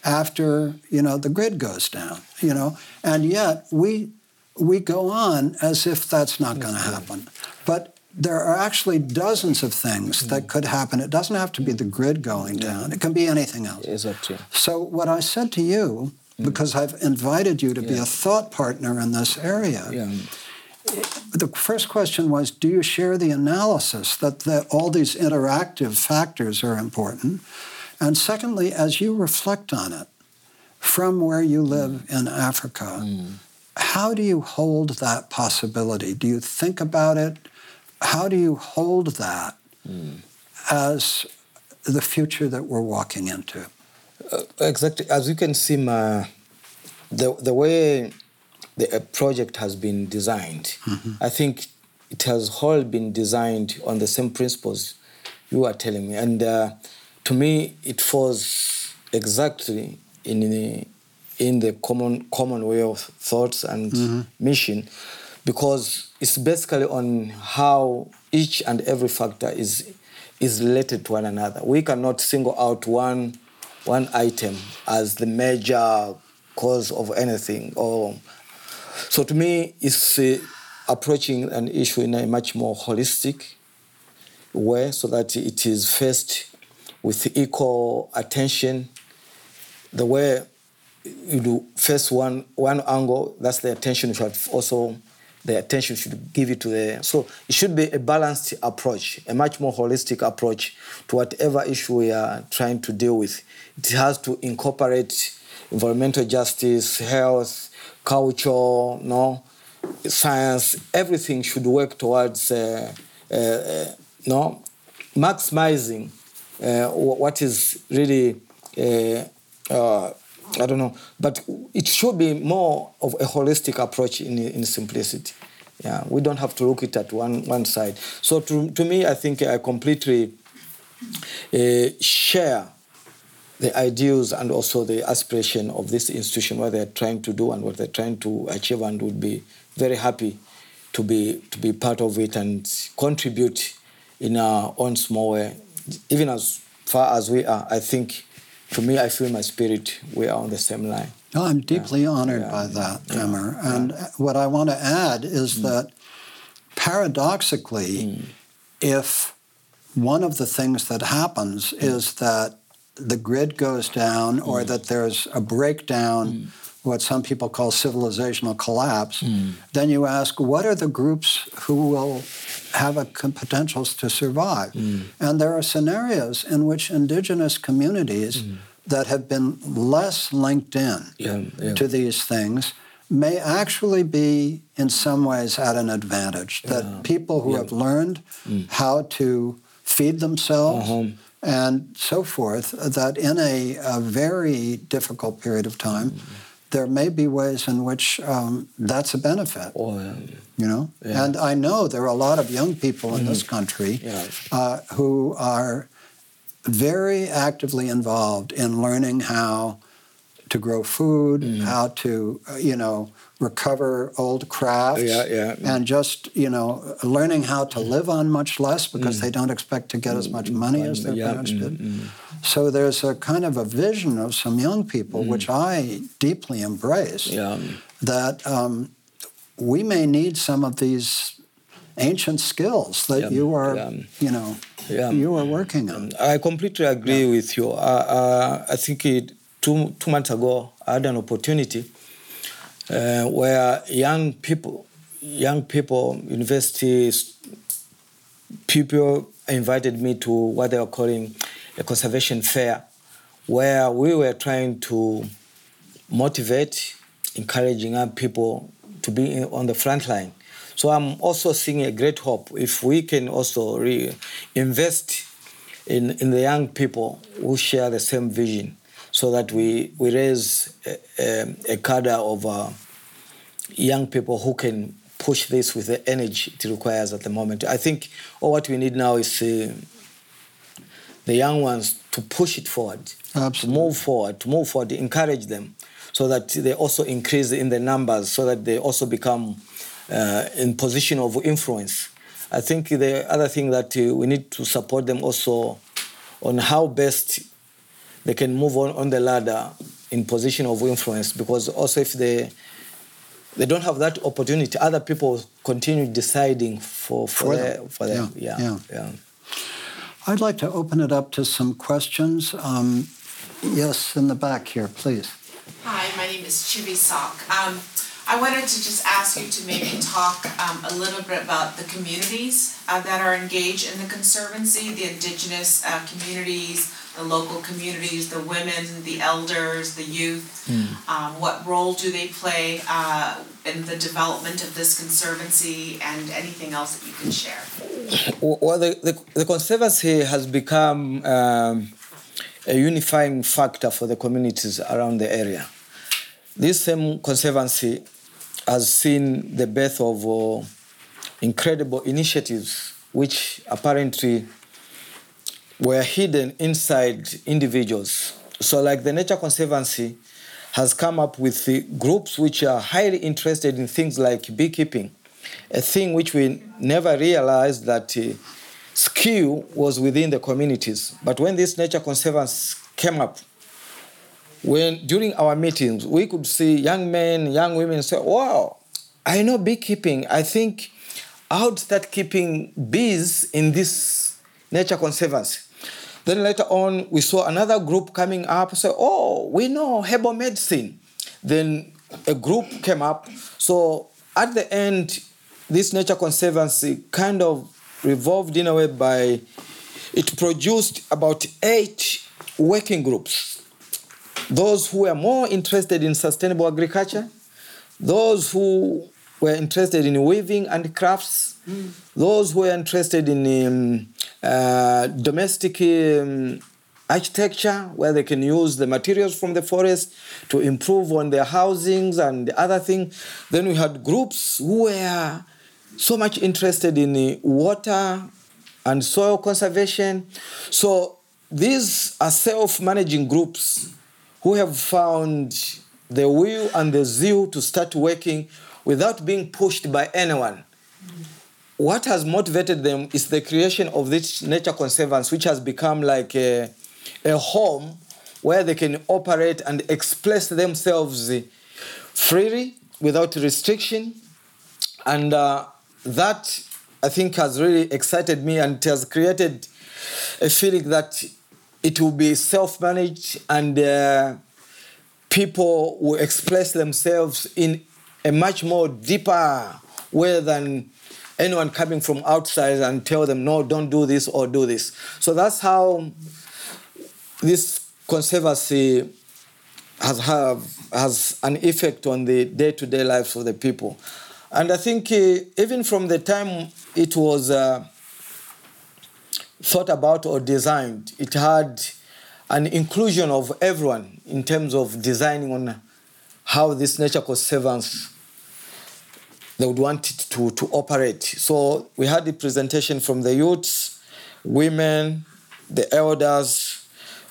Speaker 2: after, you know, the grid goes down, you know? And yet we we go on as if that's not going to mm-hmm. happen. But there are actually dozens of things that mm. could happen. It doesn't have to be the grid going down. It can be anything else.
Speaker 3: is Exactly.
Speaker 2: So what I said to you, because I've invited you to be a thought partner in this area,
Speaker 3: Yeah.
Speaker 2: the first question was do you share the analysis that, that all these interactive factors are important? And secondly as you reflect on it from where you live mm. in africa mm. how do you hold that possibility? Do you think about it? How do you hold that mm. as the future that we're walking into
Speaker 3: Exactly. As you can see, my, the, the way the uh, project has been designed, I think it has all been designed on the same principles you are telling me. And uh, to me, it falls exactly in the, in the common, common way of thoughts and mission because it's basically on how each and every factor is, is related to one another. We cannot single out one one item as the major cause of anything. Or so to me, it's uh, approaching an issue in a much more holistic way, so that it is faced with equal attention. The way you do face one one angle, that's the attention you should also the attention should give it to the so it should be a balanced approach, a much more holistic approach to whatever issue we are trying to deal with. It has to incorporate environmental justice, health, culture, no, science. Everything should work towards uh, uh, uh, no maximizing uh, what is really. I don't know, but it should be more of a holistic approach in, in simplicity. Yeah, we don't have to look it at one, one side. So to, to me, I think I completely uh, share the ideals and also the aspiration of this institution, what they're trying to do and what they're trying to achieve, and would be very happy to be to be part of it and contribute in our own small way. Even as far as we are, I think, to me, I feel my spirit we are on the same line.
Speaker 2: No, I'm deeply honored
Speaker 3: Yeah.
Speaker 2: by that, Hama. And what I want to add is mm. that paradoxically, mm. if one of the things that happens mm. is that the grid goes down or that there's a breakdown, what some people call civilizational collapse, hmm. then you ask, what are the groups who will have a com- potential to survive? Hmm. And there are scenarios in which indigenous communities hmm. that have been less linked in
Speaker 3: Yeah, yeah.
Speaker 2: to these things may actually be in some ways at an advantage that
Speaker 3: Yeah.
Speaker 2: people who have learned how to feed themselves
Speaker 3: Uh-huh.
Speaker 2: and so forth that in a, a very difficult period of time there may be ways in which um, that's a benefit
Speaker 3: um,
Speaker 2: you know
Speaker 3: Yeah.
Speaker 2: and i know there are a lot of young people in this country
Speaker 3: Yeah.
Speaker 2: uh, who are very actively involved in learning how to grow food how to uh, you know recover old crafts
Speaker 3: Yeah, yeah.
Speaker 2: and just you know learning how to live on much less because they don't expect to get as much money as their
Speaker 3: Yeah,
Speaker 2: parents
Speaker 3: mm,
Speaker 2: did so there's a kind of a vision of some young people which i deeply embrace
Speaker 3: yeah,
Speaker 2: that um, we may need some of these ancient skills that
Speaker 3: Yeah,
Speaker 2: you are,
Speaker 3: yeah.
Speaker 2: you know,
Speaker 3: Yeah.
Speaker 2: you are working on.
Speaker 3: I completely agree with you. Uh, uh, I think it, two, two months ago, I had an opportunity uh, where young people, young people, university people invited me to what they were calling a conservation fair, where we were trying to motivate, encouraging young people to be on the front line. So I'm also seeing a great hope if we can also re- invest in, in the young people who share the same vision so that we, we raise a, a, a cadre of uh, young people who can push this with the energy it requires at the moment. I think all what we need now is uh, the young ones to push it forward, to
Speaker 2: Absolutely.
Speaker 3: move forward, to move forward, encourage them so that they also increase in the numbers, so that they also become uh, in position of influence. I think the other thing that uh, we need to support them also on how best they can move on, on the ladder in position of influence because also if they they don't have that opportunity other people continue deciding for for,
Speaker 2: For
Speaker 3: their,
Speaker 2: them.
Speaker 3: for them
Speaker 2: Yeah,
Speaker 3: yeah
Speaker 2: yeah.
Speaker 3: yeah.
Speaker 2: I'd like to open it up to some questions. Um, yes, in the back here, please.
Speaker 5: Hi, my name is Chibi Sok. Um, I wanted to just ask you to maybe talk um, a little bit about the communities uh, that are engaged in the Conservancy, the indigenous uh, communities, the local communities, the women, the elders, the youth. Um, what role do they play uh, in the development of this Conservancy and anything else that you can share?
Speaker 3: Well, the, the, the Conservancy has become um, a unifying factor for the communities around the area. This same Conservancy has seen the birth of uh, incredible initiatives which apparently were hidden inside individuals. So, like the Nature Conservancy has come up with the groups which are highly interested in things like beekeeping, a thing which we never realized that uh, skill was within the communities. But when this Nature Conservancy came up, when during our meetings we could see young men, young women say, "Wow, I know beekeeping. I think I would start keeping bees in this nature conservancy." Then later on, we saw another group coming up. Say, "Oh, we know herbal medicine." Then a group came up. So at the end, this nature conservancy kind of revolved in a way by it produced about eight working groups those who were more interested in sustainable agriculture, those who were interested in weaving and crafts, those who were interested in um, uh, domestic um, architecture, where they can use the materials from the forest to improve on their housings and other things. Then we had groups who were so much interested in uh, water and soil conservation. So these are self-managing groups who have found the will and the zeal to start working without being pushed by anyone. What has motivated them is the creation of this nature conservancy, which has become like a, a home where they can operate and express themselves freely without restriction. And uh, that, I think, has really excited me and it has created a feeling that it will be self managed and uh, people will express themselves in a much more deeper way than anyone coming from outside and tell them, no, don't do this or do this. So that's how this conservancy has have has an effect on the day-to-day lives of the people. And I think uh, even from the time it was uh, thought about or designed, it had an inclusion of everyone in terms of designing on how this nature conservance they would want it to, to operate. So we had the presentation from the youths, women, the elders.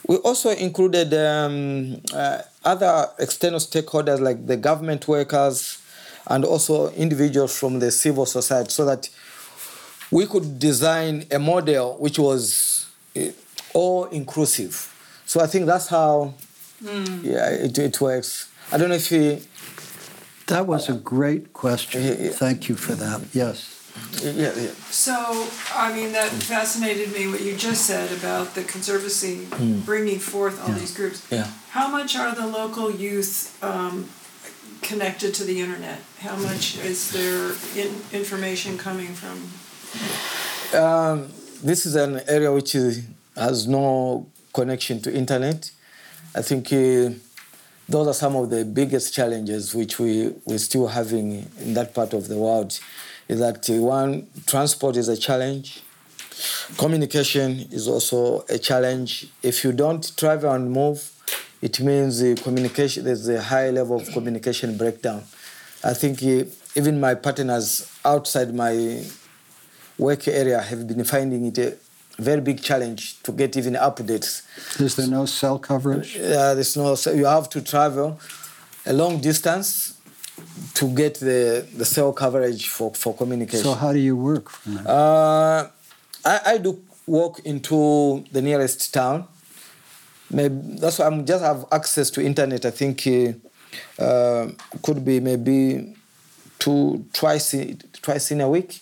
Speaker 3: We also included um, uh, other external stakeholders like the government workers and also individuals from the civil society so that we could design a model which was uh, all inclusive. So I think that's how yeah, it, it works. I don't know if he,
Speaker 2: That was a great question.
Speaker 3: Yeah, yeah.
Speaker 2: Thank you for that. Yes.
Speaker 3: Yeah, yeah.
Speaker 6: So, I mean, that fascinated me what you just said about the Conservancy bringing forth all these groups.
Speaker 3: Yeah.
Speaker 6: How much are the local youth um, connected to the internet? How much is their in, information coming from?
Speaker 3: Um, this is an area which is, has no connection to internet. I think uh, those are some of the biggest challenges which we, we're still having in that part of the world. Is that uh, one, transport is a challenge. Communication is also a challenge. If you don't travel and move, it means the communication. There's a high level of communication breakdown. I think uh, even my partners outside my work area have been finding it a very big challenge to get even updates.
Speaker 2: Is there no cell coverage?
Speaker 3: Uh, there's no, so you have to travel a long distance to get the, the cell coverage for, for communication.
Speaker 2: So how do you work?
Speaker 3: Uh, I, I do walk into the nearest town. Maybe that's why I'm just have access to internet. I think uh, uh, could be maybe two twice twice in a week.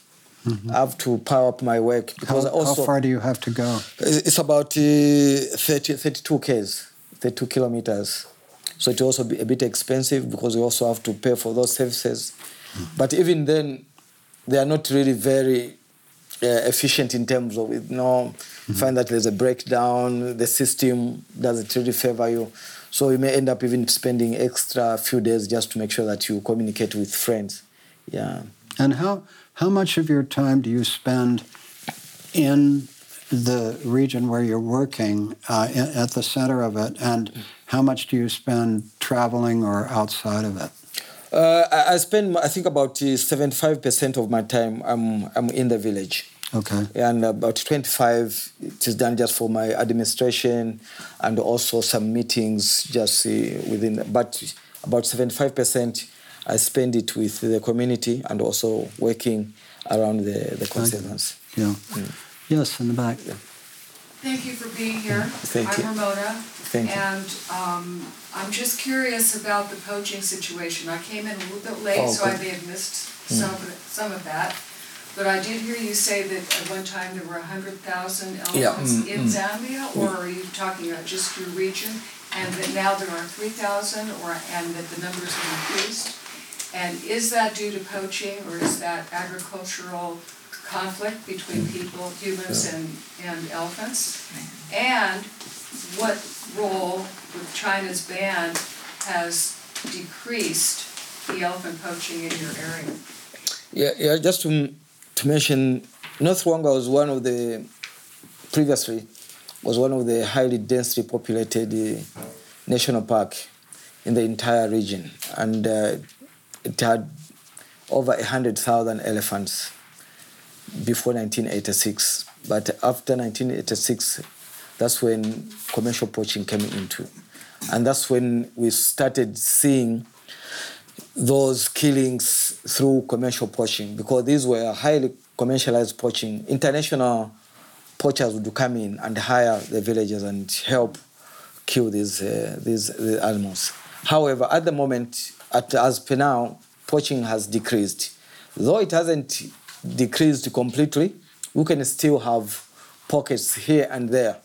Speaker 3: I have to power up my work
Speaker 2: Mm-hmm. How,
Speaker 3: because also
Speaker 2: how far do you have to go?
Speaker 3: it's about uh, 30, 32 k's, 32 kilometers. So it will also be a bit expensive because we also have to pay for those services. But even then, they are not really very uh, efficient in terms of you know, you find that there's a breakdown, the system doesn't really favor you. So you may end up even spending extra few days just to make sure that you communicate with friends. Yeah.
Speaker 2: And how how much of your time do you spend in the region where you're working, uh, at the center of it, and how much do you spend traveling or outside of it?
Speaker 3: Uh, I, spend, I think, about uh, 75% of my time I'm, I'm in the village.
Speaker 2: Okay.
Speaker 3: And about 25 it is done just for my administration and also some meetings just uh, within, but about 75% I spend it with the community and also working around the, the conservancy.
Speaker 2: Yeah. Yes, in the back.
Speaker 7: Thank you for being here.
Speaker 3: Thank you.
Speaker 7: I'm Ramona.
Speaker 3: Thank you.
Speaker 7: And um, I'm just curious about the poaching situation. I came in a little bit late,
Speaker 3: Oh,
Speaker 7: so I may have missed some of it, some of that. But I did hear you say that at one time there were hundred thousand
Speaker 3: Yeah.
Speaker 7: elephants
Speaker 3: Mm,
Speaker 7: in Zambia, or are you talking about just your region? And that now there are three thousand, or, and that the numbers have increased? And is that due to poaching, or is that agricultural conflict between people, humans and, and elephants? And what role with China's ban has decreased the elephant poaching in your area?
Speaker 3: Yeah, yeah. Just to, to mention, North Luangwa was one of the previously was one of the highly densely populated uh, national park in the entire region, and uh, it had over hundred thousand elephants before 1986. But after 1986, that's when commercial poaching came into, and that's when we started seeing those killings through commercial poaching because these were highly commercialized poaching. International poachers would come in and hire the villagers and help kill these uh, these the animals. However, at the moment, at, as per now, poaching has decreased. Though it hasn't decreased completely, we can still have pockets here and there.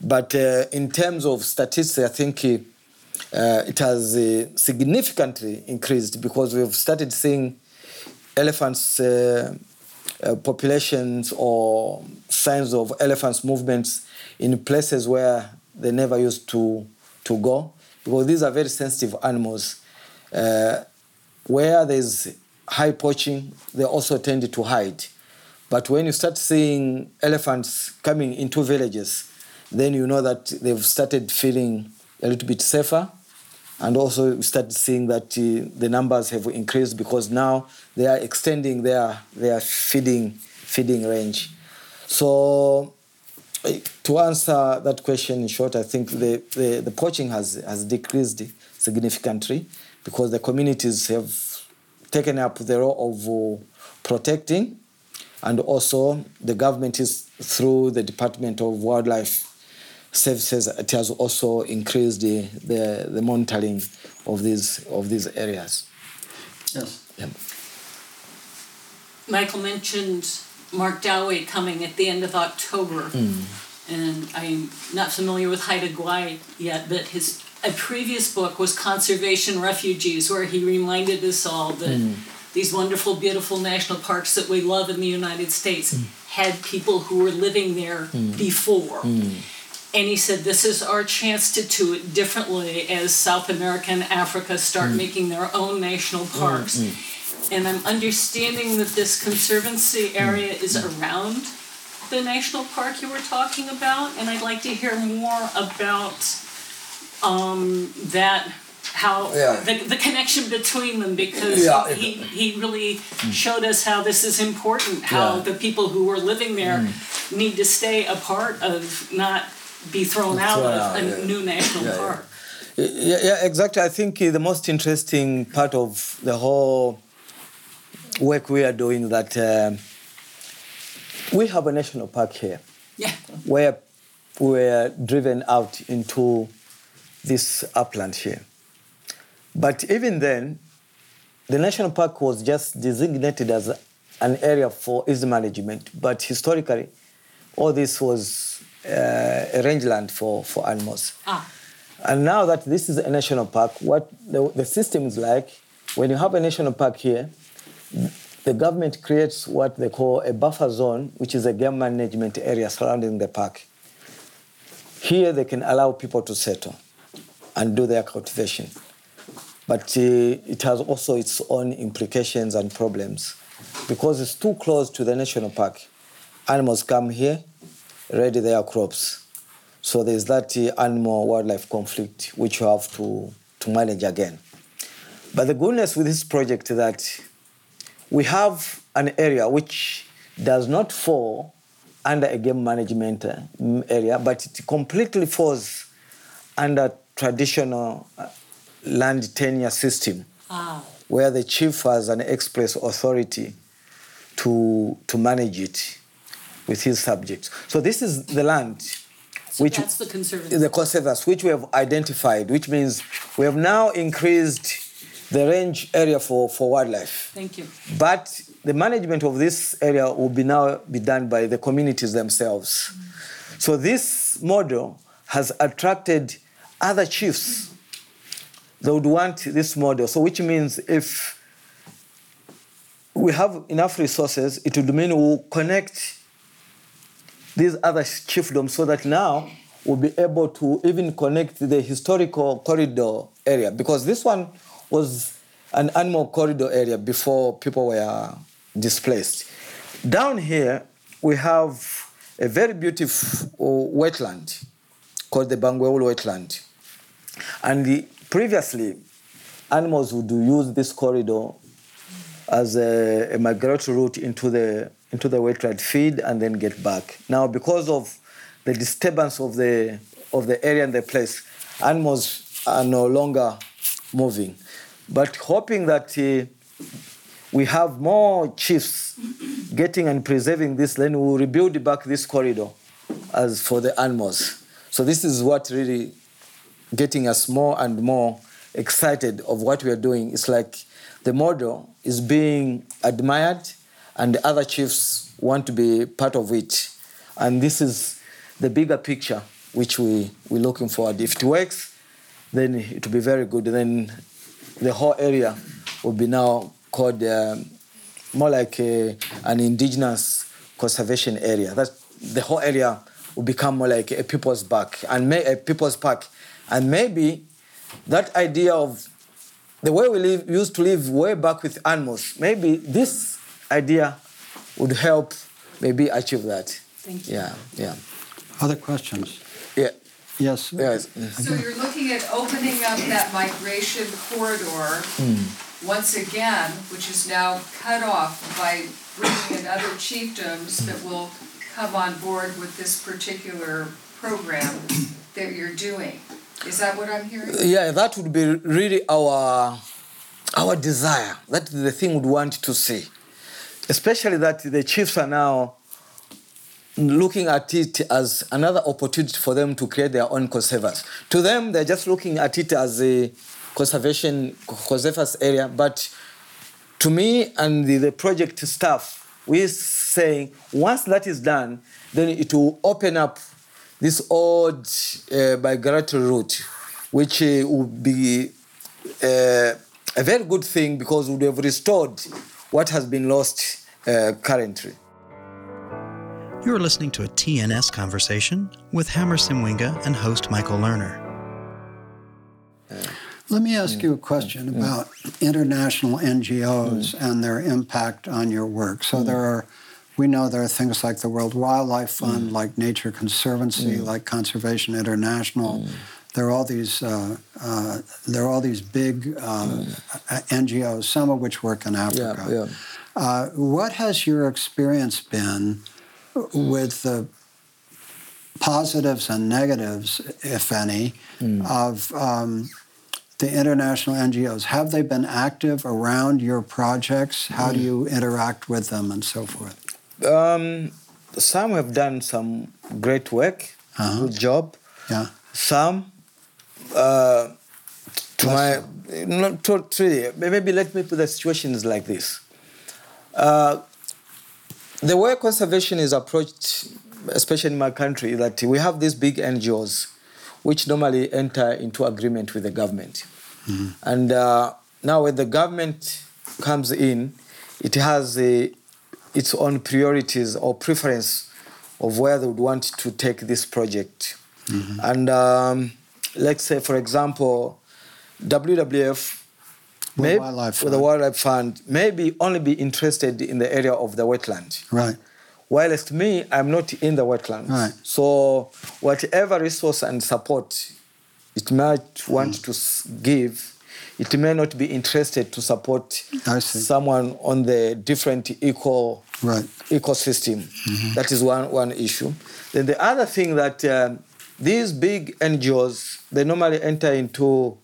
Speaker 3: But uh, in terms of statistics, I think uh, it has uh, significantly increased because we've started seeing elephants uh, uh, populations or signs of elephants movements in places where they never used to to go because these are very sensitive animals uh, where there's high poaching they also tend to hide. But when you start seeing elephants coming into villages then you know that they've started feeling a little bit safer. And also we started seeing that uh, the numbers have increased because now they are extending their their feeding feeding range. So uh, to answer that question in short, I think the, the, the poaching has has decreased significantly because the communities have taken up the role of uh, protecting and also the government is through the Department of Wildlife services it has also increased the, the, the monitoring of these of these areas.
Speaker 2: Yes.
Speaker 3: Yeah.
Speaker 4: Michael mentioned Mark Dowie coming at the end of October. And I'm not familiar with Haida Gwaii yet, but his a previous book was Conservation Refugees, where he reminded us all that hmm. these wonderful, beautiful national parks that we love in the United States hmm. had people who were living there hmm. before. And he said, This is our chance to do it differently as South America and Africa start making their own national parks. And I'm understanding that this conservancy area is around the national park you were talking about. And I'd like to hear more about um, that, how
Speaker 3: Yeah.
Speaker 4: the, the connection between them because
Speaker 3: Yeah.
Speaker 4: he, he really showed us how this is important, how
Speaker 3: Yeah.
Speaker 4: the people who were living there need to stay a part of, not be thrown out
Speaker 3: Thrown
Speaker 4: of
Speaker 3: out,
Speaker 4: a
Speaker 3: yeah.
Speaker 4: new national
Speaker 3: Yeah, yeah.
Speaker 4: park.
Speaker 3: Yeah, yeah, exactly. I think uh, the most interesting part of the whole work we are doing that um, we have a national park here
Speaker 4: Yeah.
Speaker 3: where we were driven out into this upland here. But even then, the national park was just designated as an area for easy management. But historically, all this was uh, a rangeland for, for animals.
Speaker 4: Ah.
Speaker 3: And now that this is a national park, what the, the system is like, when you have a national park here, the government creates what they call a buffer zone, which is a game management area surrounding the park. Here they can allow people to settle and do their cultivation. But uh, it has also its own implications and problems because it's too close to the national park. Animals come here, ready their crops. So there's that uh, animal wildlife conflict which you have to, to manage again. But the goodness with this project is that we have an area which does not fall under a game management uh, area, but it completely falls under traditional uh, land tenure system,
Speaker 4: Ah.
Speaker 3: where the chief has an express authority to, to manage it with his subjects. So this is the land
Speaker 4: So
Speaker 3: which
Speaker 4: that's the conservancy.
Speaker 3: the which we have identified, which means we have now increased the range area for, for wildlife.
Speaker 4: Thank you.
Speaker 3: But the management of this area will be now be done by the communities themselves. So this model has attracted other chiefs. They would want this model. So which means if we have enough resources, it would mean we'll connect these other chiefdoms so that now we'll be able to even connect the historical corridor area because this one was an animal corridor area before people were displaced. Down here, we have a very beautiful wetland called the Bangweulu wetland. And the, previously, animals would use this corridor as a, a migratory route into the into the wetland feed and then get back. Now, because of the disturbance of the of the area and the place, animals are no longer moving. But hoping that uh, we have more chiefs getting and preserving this, then we'll rebuild back this corridor as for the animals. So this is what really getting us more and more excited of what we are doing. It's like the model is being admired and the other chiefs want to be part of it. And this is the bigger picture which we, we're looking forward. If it works, then it will be very good. Then the whole area will be now called um, more like a, an indigenous conservation area. That the whole area will become more like a people's park and a people's park, and maybe that idea of the way we live, used to live way back with animals, maybe this idea would help maybe achieve that.
Speaker 4: Thank you.
Speaker 3: Yeah, yeah,
Speaker 2: Other questions?
Speaker 3: yeah.
Speaker 2: Yes.
Speaker 3: Yes.
Speaker 7: So you're looking at opening up that migration corridor hmm. once again, which is now cut off by bringing in other chiefdoms that will come on board with this particular program that you're doing. Is that what I'm hearing?
Speaker 3: Yeah, that would be really our our desire. That is the thing we'd want to see. Especially that the chiefs are now looking at it as another opportunity for them to create their own conservers. To them, they're just looking at it as a conservation conservers area, but to me and the, the project staff, we're saying once that is done, then it will open up this old uh, migratory route, which uh, would be uh, a very good thing because we would have restored what has been lost uh, currently.
Speaker 1: You're listening to a TNS conversation with Hama Simwinga and host Michael Lerner.
Speaker 2: Let me ask you a question about international NGOs and their impact on your work. So there are, we know there are things like the World Wildlife Fund, like Nature Conservancy, like Conservation International. There are all these, uh, uh, there are all these big uh, NGOs, some of which work in Africa.
Speaker 3: yeah.
Speaker 2: Uh, what has your experience been with the positives and negatives, if any, of um, the international NGOs? Have they been active around your projects? How do you interact with them and so forth?
Speaker 3: Um, some have done some great work,
Speaker 2: Uh-huh.
Speaker 3: good job.
Speaker 2: Yeah.
Speaker 3: Some, uh, to my, not to, to, maybe let me put the situations like this. Uh, the way conservation is approached, especially in my country, that we have these big NGOs which normally enter into agreement with the government. And uh, now, when the government comes in, it has a, its own priorities or preference of where they would want to take this project. And um, let's say, for example, WWF may-
Speaker 2: Wildlife
Speaker 3: with the. Wildlife Fund maybe only be interested in the area of the wetland.
Speaker 2: Right.
Speaker 3: Whilst me, I'm not in the wetlands.
Speaker 2: Right.
Speaker 3: So whatever resource and support it might want to give, it may not be interested to support someone on the different eco
Speaker 2: Right.
Speaker 3: ecosystem. That is one, one issue. Then the other thing that um, these big NGOs they normally enter into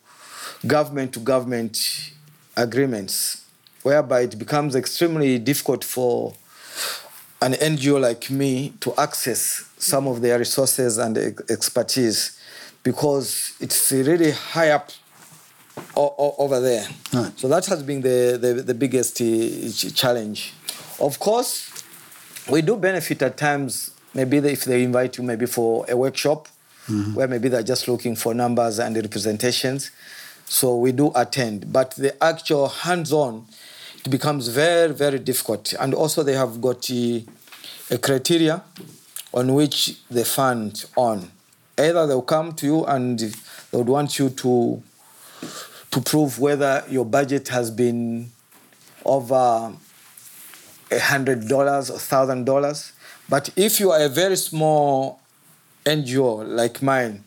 Speaker 3: government to government agreements, whereby it becomes extremely difficult for an NGO like me to access some of their resources and expertise because it's really high up over there.
Speaker 2: Right.
Speaker 3: So that has been the, the, the biggest uh, challenge. Of course, we do benefit at times, maybe if they invite you maybe for a workshop, where maybe they're just looking for numbers and representations. So we do attend. But the actual hands-on, it becomes very, very difficult. And also they have got uh, a criteria on which they fund on. Either they'll come to you and they would want you to to prove whether your budget has been over a hundred dollars or thousand dollars. But if you are a very small NGO like mine,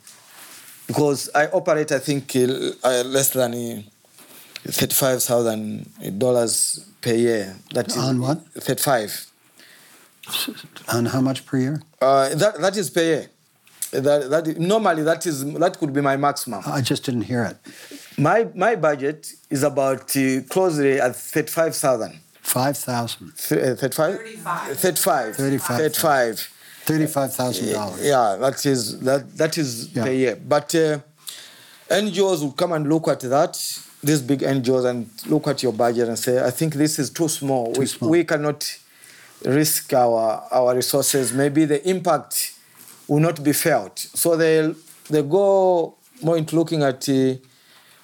Speaker 3: because I operate, I think, uh, uh, less than uh, thirty-five thousand dollars per year. That is
Speaker 2: On what?
Speaker 3: Thirty-five.
Speaker 2: And how much per year?
Speaker 3: Uh, that that is per year. That, that normally that is that could be my maximum.
Speaker 2: I just didn't hear it.
Speaker 3: My my budget is about uh, closely at thirty-five thousand.
Speaker 2: 5,000.
Speaker 3: Th- uh, 35?
Speaker 5: 35.
Speaker 3: 35.
Speaker 2: 35.
Speaker 3: 35.
Speaker 2: $35,000.
Speaker 3: Yeah, that is that that is
Speaker 2: Yeah.
Speaker 3: per year. But uh, NGOs will come and look at that, these big NGOs, and look at your budget and say, I think this is too small. we,
Speaker 2: small.
Speaker 3: we cannot risk our our resources. Maybe the impact will not be felt. So they they go more into looking at uh,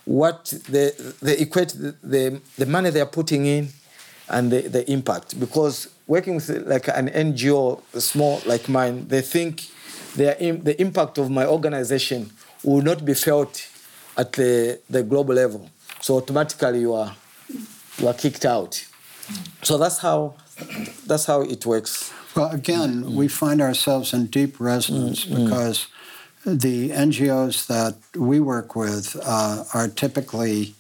Speaker 3: what they they equate the, the the money they are putting in and the, the impact. Because working with like an NGO small like mine they think their the impact of my organization will not be felt at the, the global level. So automatically you are you are kicked out. So that's how that's how it works.
Speaker 2: Well, again, we find ourselves in deep resonance because the NGOs that we work with uh, are typically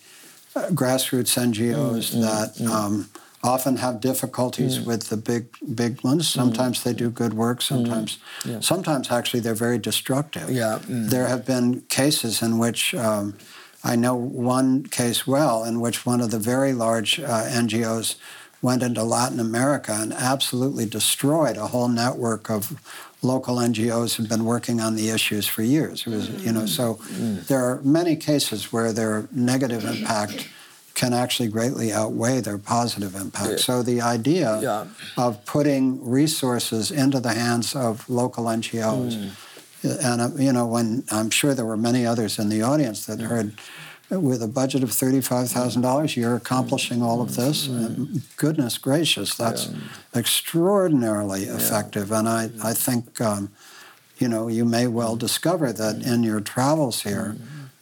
Speaker 2: uh, grassroots NGOs that um, often have difficulties with the big big ones. Sometimes they do good work. Sometimes, sometimes actually they're very destructive.
Speaker 3: Yeah, mm.
Speaker 2: There have been cases in which. Um, I know one case well in which one of the very large uh, NGOs went into Latin America and absolutely destroyed a whole network of local NGOs who've been working on the issues for years. It was, you know, so there are many cases where their negative impact can actually greatly outweigh their positive impact.
Speaker 3: Yeah.
Speaker 2: So the idea
Speaker 3: Yeah.
Speaker 2: of putting resources into the hands of local NGOs,
Speaker 3: Mm.
Speaker 2: and uh, you know, when I'm sure there were many others in the audience that heard. With a budget of thirty-five thousand dollars, you're accomplishing all of this.
Speaker 3: Mm.
Speaker 2: And goodness gracious, that's extraordinarily effective. And I, I think, um, you know, you may well discover that in your travels here,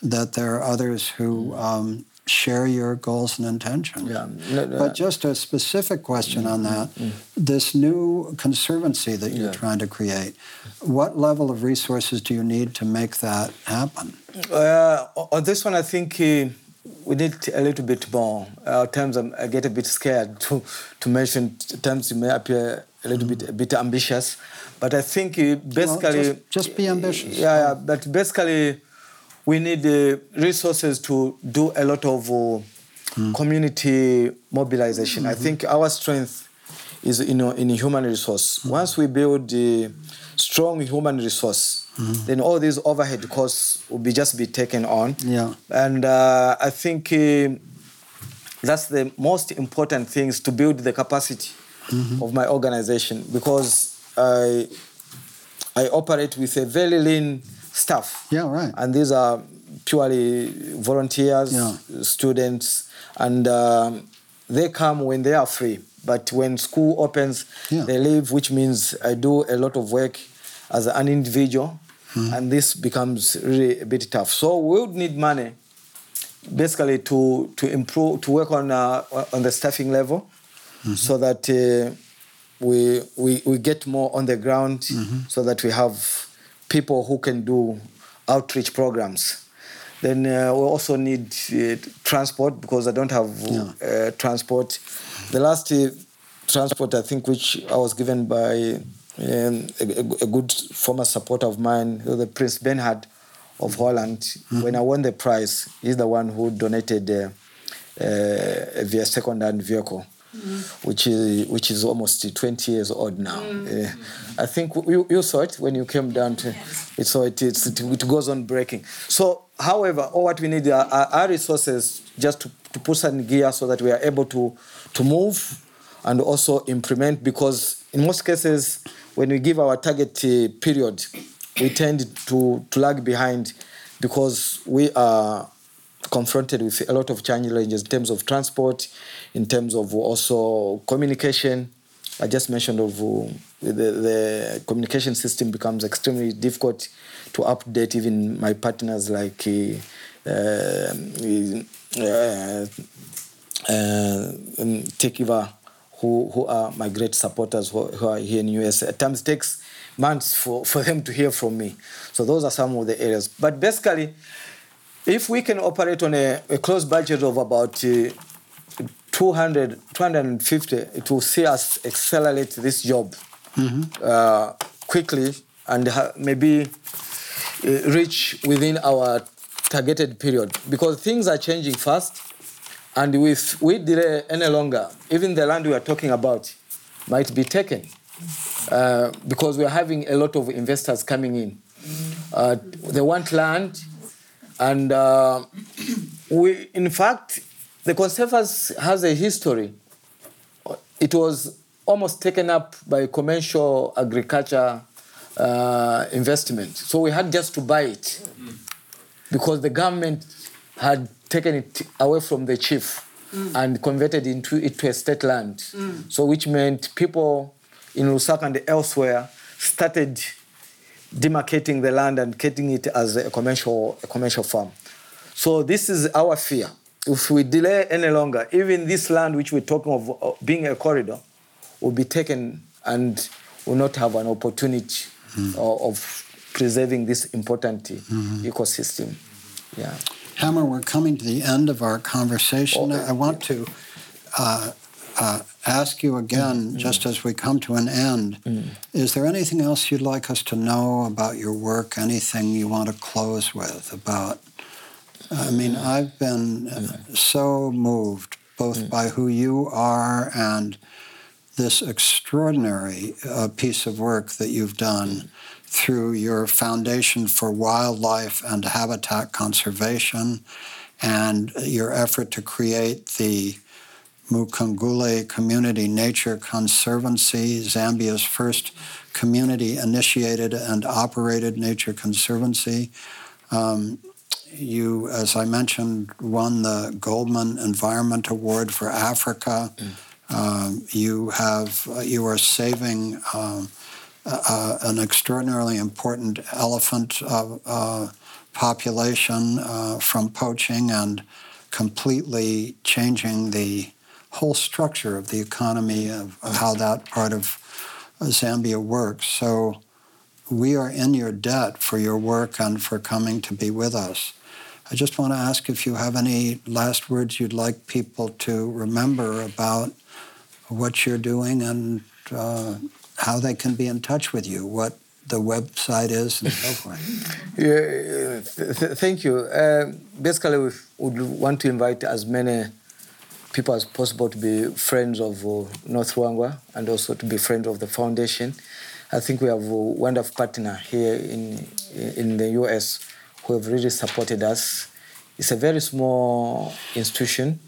Speaker 2: that there are others who um, share your goals and intentions.
Speaker 3: Yeah. No, no,
Speaker 2: But just a specific question on that: this new conservancy that you're
Speaker 3: Yeah.
Speaker 2: trying to create, what level of resources do you need to make that happen?
Speaker 3: Uh, on this one, I think uh, we need a little bit more. Uh, at times I'm, I get a bit scared to, to mention. At times it may appear a little bit a bit ambitious, but I think uh, basically
Speaker 2: just- just be ambitious.
Speaker 3: Yeah, yeah, but basically we need uh, resources to do a lot of uh, community mobilization. I think our strength is in, in human resource. Once we build a strong human resource, then all these overhead costs will be just be taken on.
Speaker 2: Yeah.
Speaker 3: And uh, I think uh, that's the most important things to build the capacity of my organization because I I operate with a very lean staff.
Speaker 2: Yeah, right.
Speaker 3: And these are purely volunteers,
Speaker 2: Yeah.
Speaker 3: students, and um, they come when they are free. But when school opens,
Speaker 2: Yeah.
Speaker 3: they leave, which means I do a lot of work as an individual,
Speaker 2: Hmm.
Speaker 3: and this becomes really a bit tough. So we would need money, basically to to improve, to work on uh, on the staffing level, so that. Uh, we, we, we get more on the ground so that we have people who can do outreach programs. Then uh, we also need uh, transport because I don't have uh, transport. The last uh, transport, I think, which I was given by um, a, a- good former supporter of mine, the Prince Bernhard of Holland. When I won the prize, he's the one who donated uh, uh, a second-hand vehicle which is which is almost 20 years old now. Uh, I think you, you saw it when you came down to it. So it, it, goes on breaking. So, however, all what we need are, are, resources just to, to put some gear so that we are able to to move and also implement. Because in most cases, when we give our target uh, period, we tend to, to lag behind because we are confronted with a lot of challenges in terms of transport, in terms of also communication. I just mentioned of uh, the, the communication system becomes extremely difficult to update even my partners like uh, uh, uh, uh, um, who, who are my great supporters who, who are here in US. At times it takes months for, for them to hear from me. So those are some of the areas. But basically, if we can operate on a, a close budget of about uh, 200, 250, it will see us accelerate this job uh, quickly and ha- maybe uh, reach within our targeted period. Because things are changing fast and if we delay any longer even the land we are talking about might be taken uh, because we are having a lot of investors coming in. Uh, they want land and uh, we in fact the conservers has a history it was almost taken up by commercial agriculture uh, investment. So we had just to buy it because the government had taken it away from the chief and converted into it to a state land. So which meant people in Lusaka and elsewhere started demarcating the land and getting it as a commercial a commercial farm. So this is our fear. If we delay any longer, even this land which we're talking of uh, being a corridor will be taken and will not have an opportunity of, of preserving this important uh, ecosystem. Yeah.
Speaker 2: Hama, we're coming to the end of our conversation. I want to uh, uh, ask you again, just as we come to an end, is there anything else you'd like us to know about your work? Anything you want to close with about? I mean, I've been uh, so moved both by who you are and this extraordinary uh, piece of work that you've done through your Foundation for Wildlife and Habitat Conservation and your effort to create the Mukungule Community Nature Conservancy, Zambia's first community initiated and operated nature conservancy. Um, you, as I mentioned, won the Goldman Environment Award for Africa. Mm. Um, you have you are saving um, uh, an extraordinarily important elephant uh, uh population uh, from poaching and completely changing the whole structure of the economy of, of how that part of Zambia works. So we are in your debt for your work and for coming to be with us. I just want to ask if you have any last words you'd like people to remember about what you're doing and uh, how they can be in touch with you, what the website is, and so forth. *laughs*
Speaker 3: yeah, th- thank you. Uh, basically, we would want to invite as many people as possible to be friends of uh, North Luangwa and also to be friends of the foundation. I think we have a wonderful partner here in in the US who have really supported us. It's a very small institution,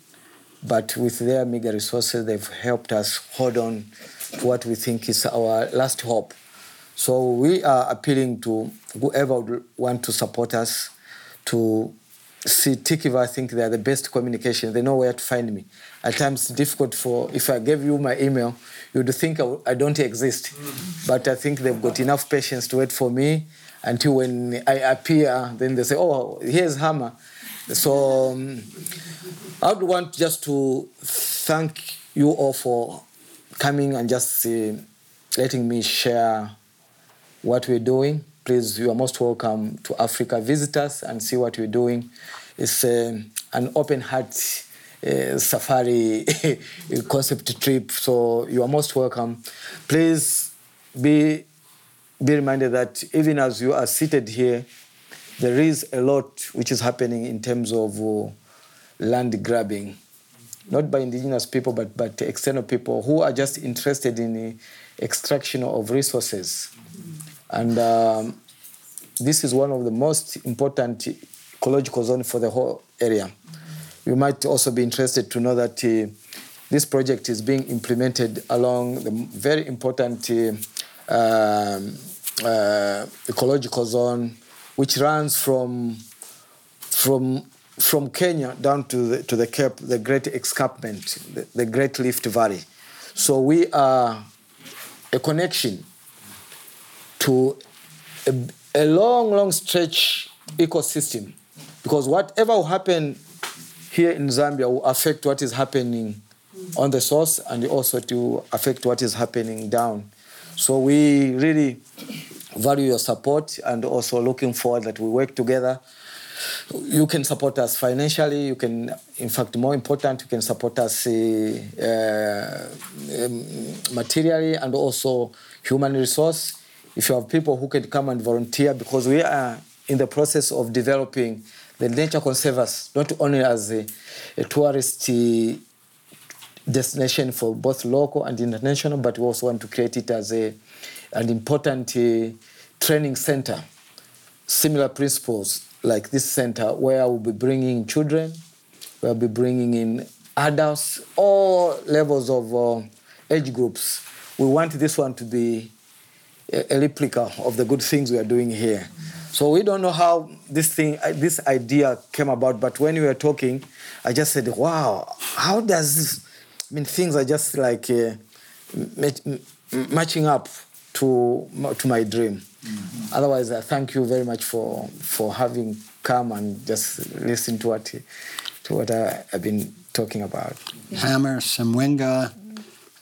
Speaker 3: but with their meager resources, they've helped us hold on to what we think is our last hope. So we are appealing to whoever would want to support us to see TIKIVA, I think they are the best communication. They know where to find me. At times, difficult for, if I gave you my email, you'd think I, I don't exist. But I think they've got enough patience to wait for me until when I appear, then they say, oh, here's Hammer. So um, I want just to thank you all for coming and just uh, letting me share what we're doing please, you are most welcome to Africa. Visit us and see what we're doing. It's uh, an open heart uh, safari *laughs* concept trip, so you are most welcome. Please be be reminded that even as you are seated here, there is a lot which is happening in terms of uh, land grabbing, not by indigenous people, but, but external people who are just interested in the extraction of resources. And um, this is one of the most important ecological zones for the whole area. You might also be interested to know that uh, this project is being implemented along the very important uh, um, uh, ecological zone, which runs from from from Kenya down to the, to the Cape, the Great Escarpment, the, the Great Rift Valley. So we are a connection to a, a long, long stretch ecosystem because whatever will happen here in Zambia will affect what is happening on the source and also to affect what is happening down. So we really value your support and also looking forward that we work together. You can support us financially. You can, in fact, more important, you can support us uh, um, materially and also human resource if you have people who can come and volunteer, because we are in the process of developing the nature conservers, not only as a, a tourist uh, destination for both local and international, but we also want to create it as a, an important uh, training center. Similar principles like this center, where we'll be bringing children, we'll be bringing in adults, all levels of uh, age groups. We want this one to be a replica of the good things we are doing here. So we don't know how this thing, uh, this idea came about, but when we were talking, I just said, "Wow, how does this?" I mean, things are just like uh, matching up to to my dream. Mm-hmm. Otherwise, I thank you very much for for having come and just listen to what to what I, have been talking about.
Speaker 2: Hama Simwinga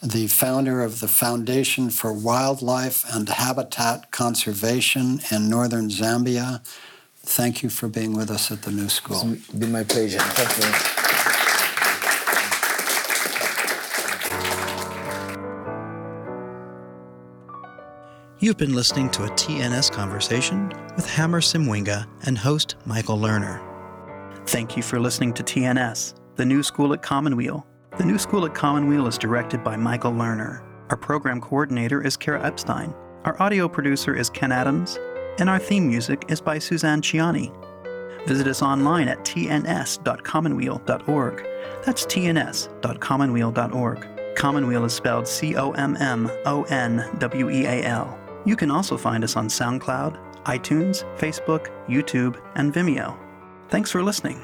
Speaker 2: the founder of the Foundation for Wildlife and Habitat Conservation in northern Zambia. Thank you for being with us at the New School.
Speaker 3: It's been my pleasure. Thank you.
Speaker 1: You've been listening to a TNS conversation with Hama Simwinga and host Michael Lerner. Thank you for listening to TNS, the new school at Commonweal. The new school at Commonweal is directed by Michael Lerner. Our program coordinator is Kara Epstein. Our audio producer is Ken Adams, and our theme music is by Suzanne Ciani. Visit us online at tns.commonweal.org. That's tns.commonweal.org. Commonweal is spelled C O M M O N W E A L. You can also find us on SoundCloud, iTunes, Facebook, YouTube, and Vimeo. Thanks for listening.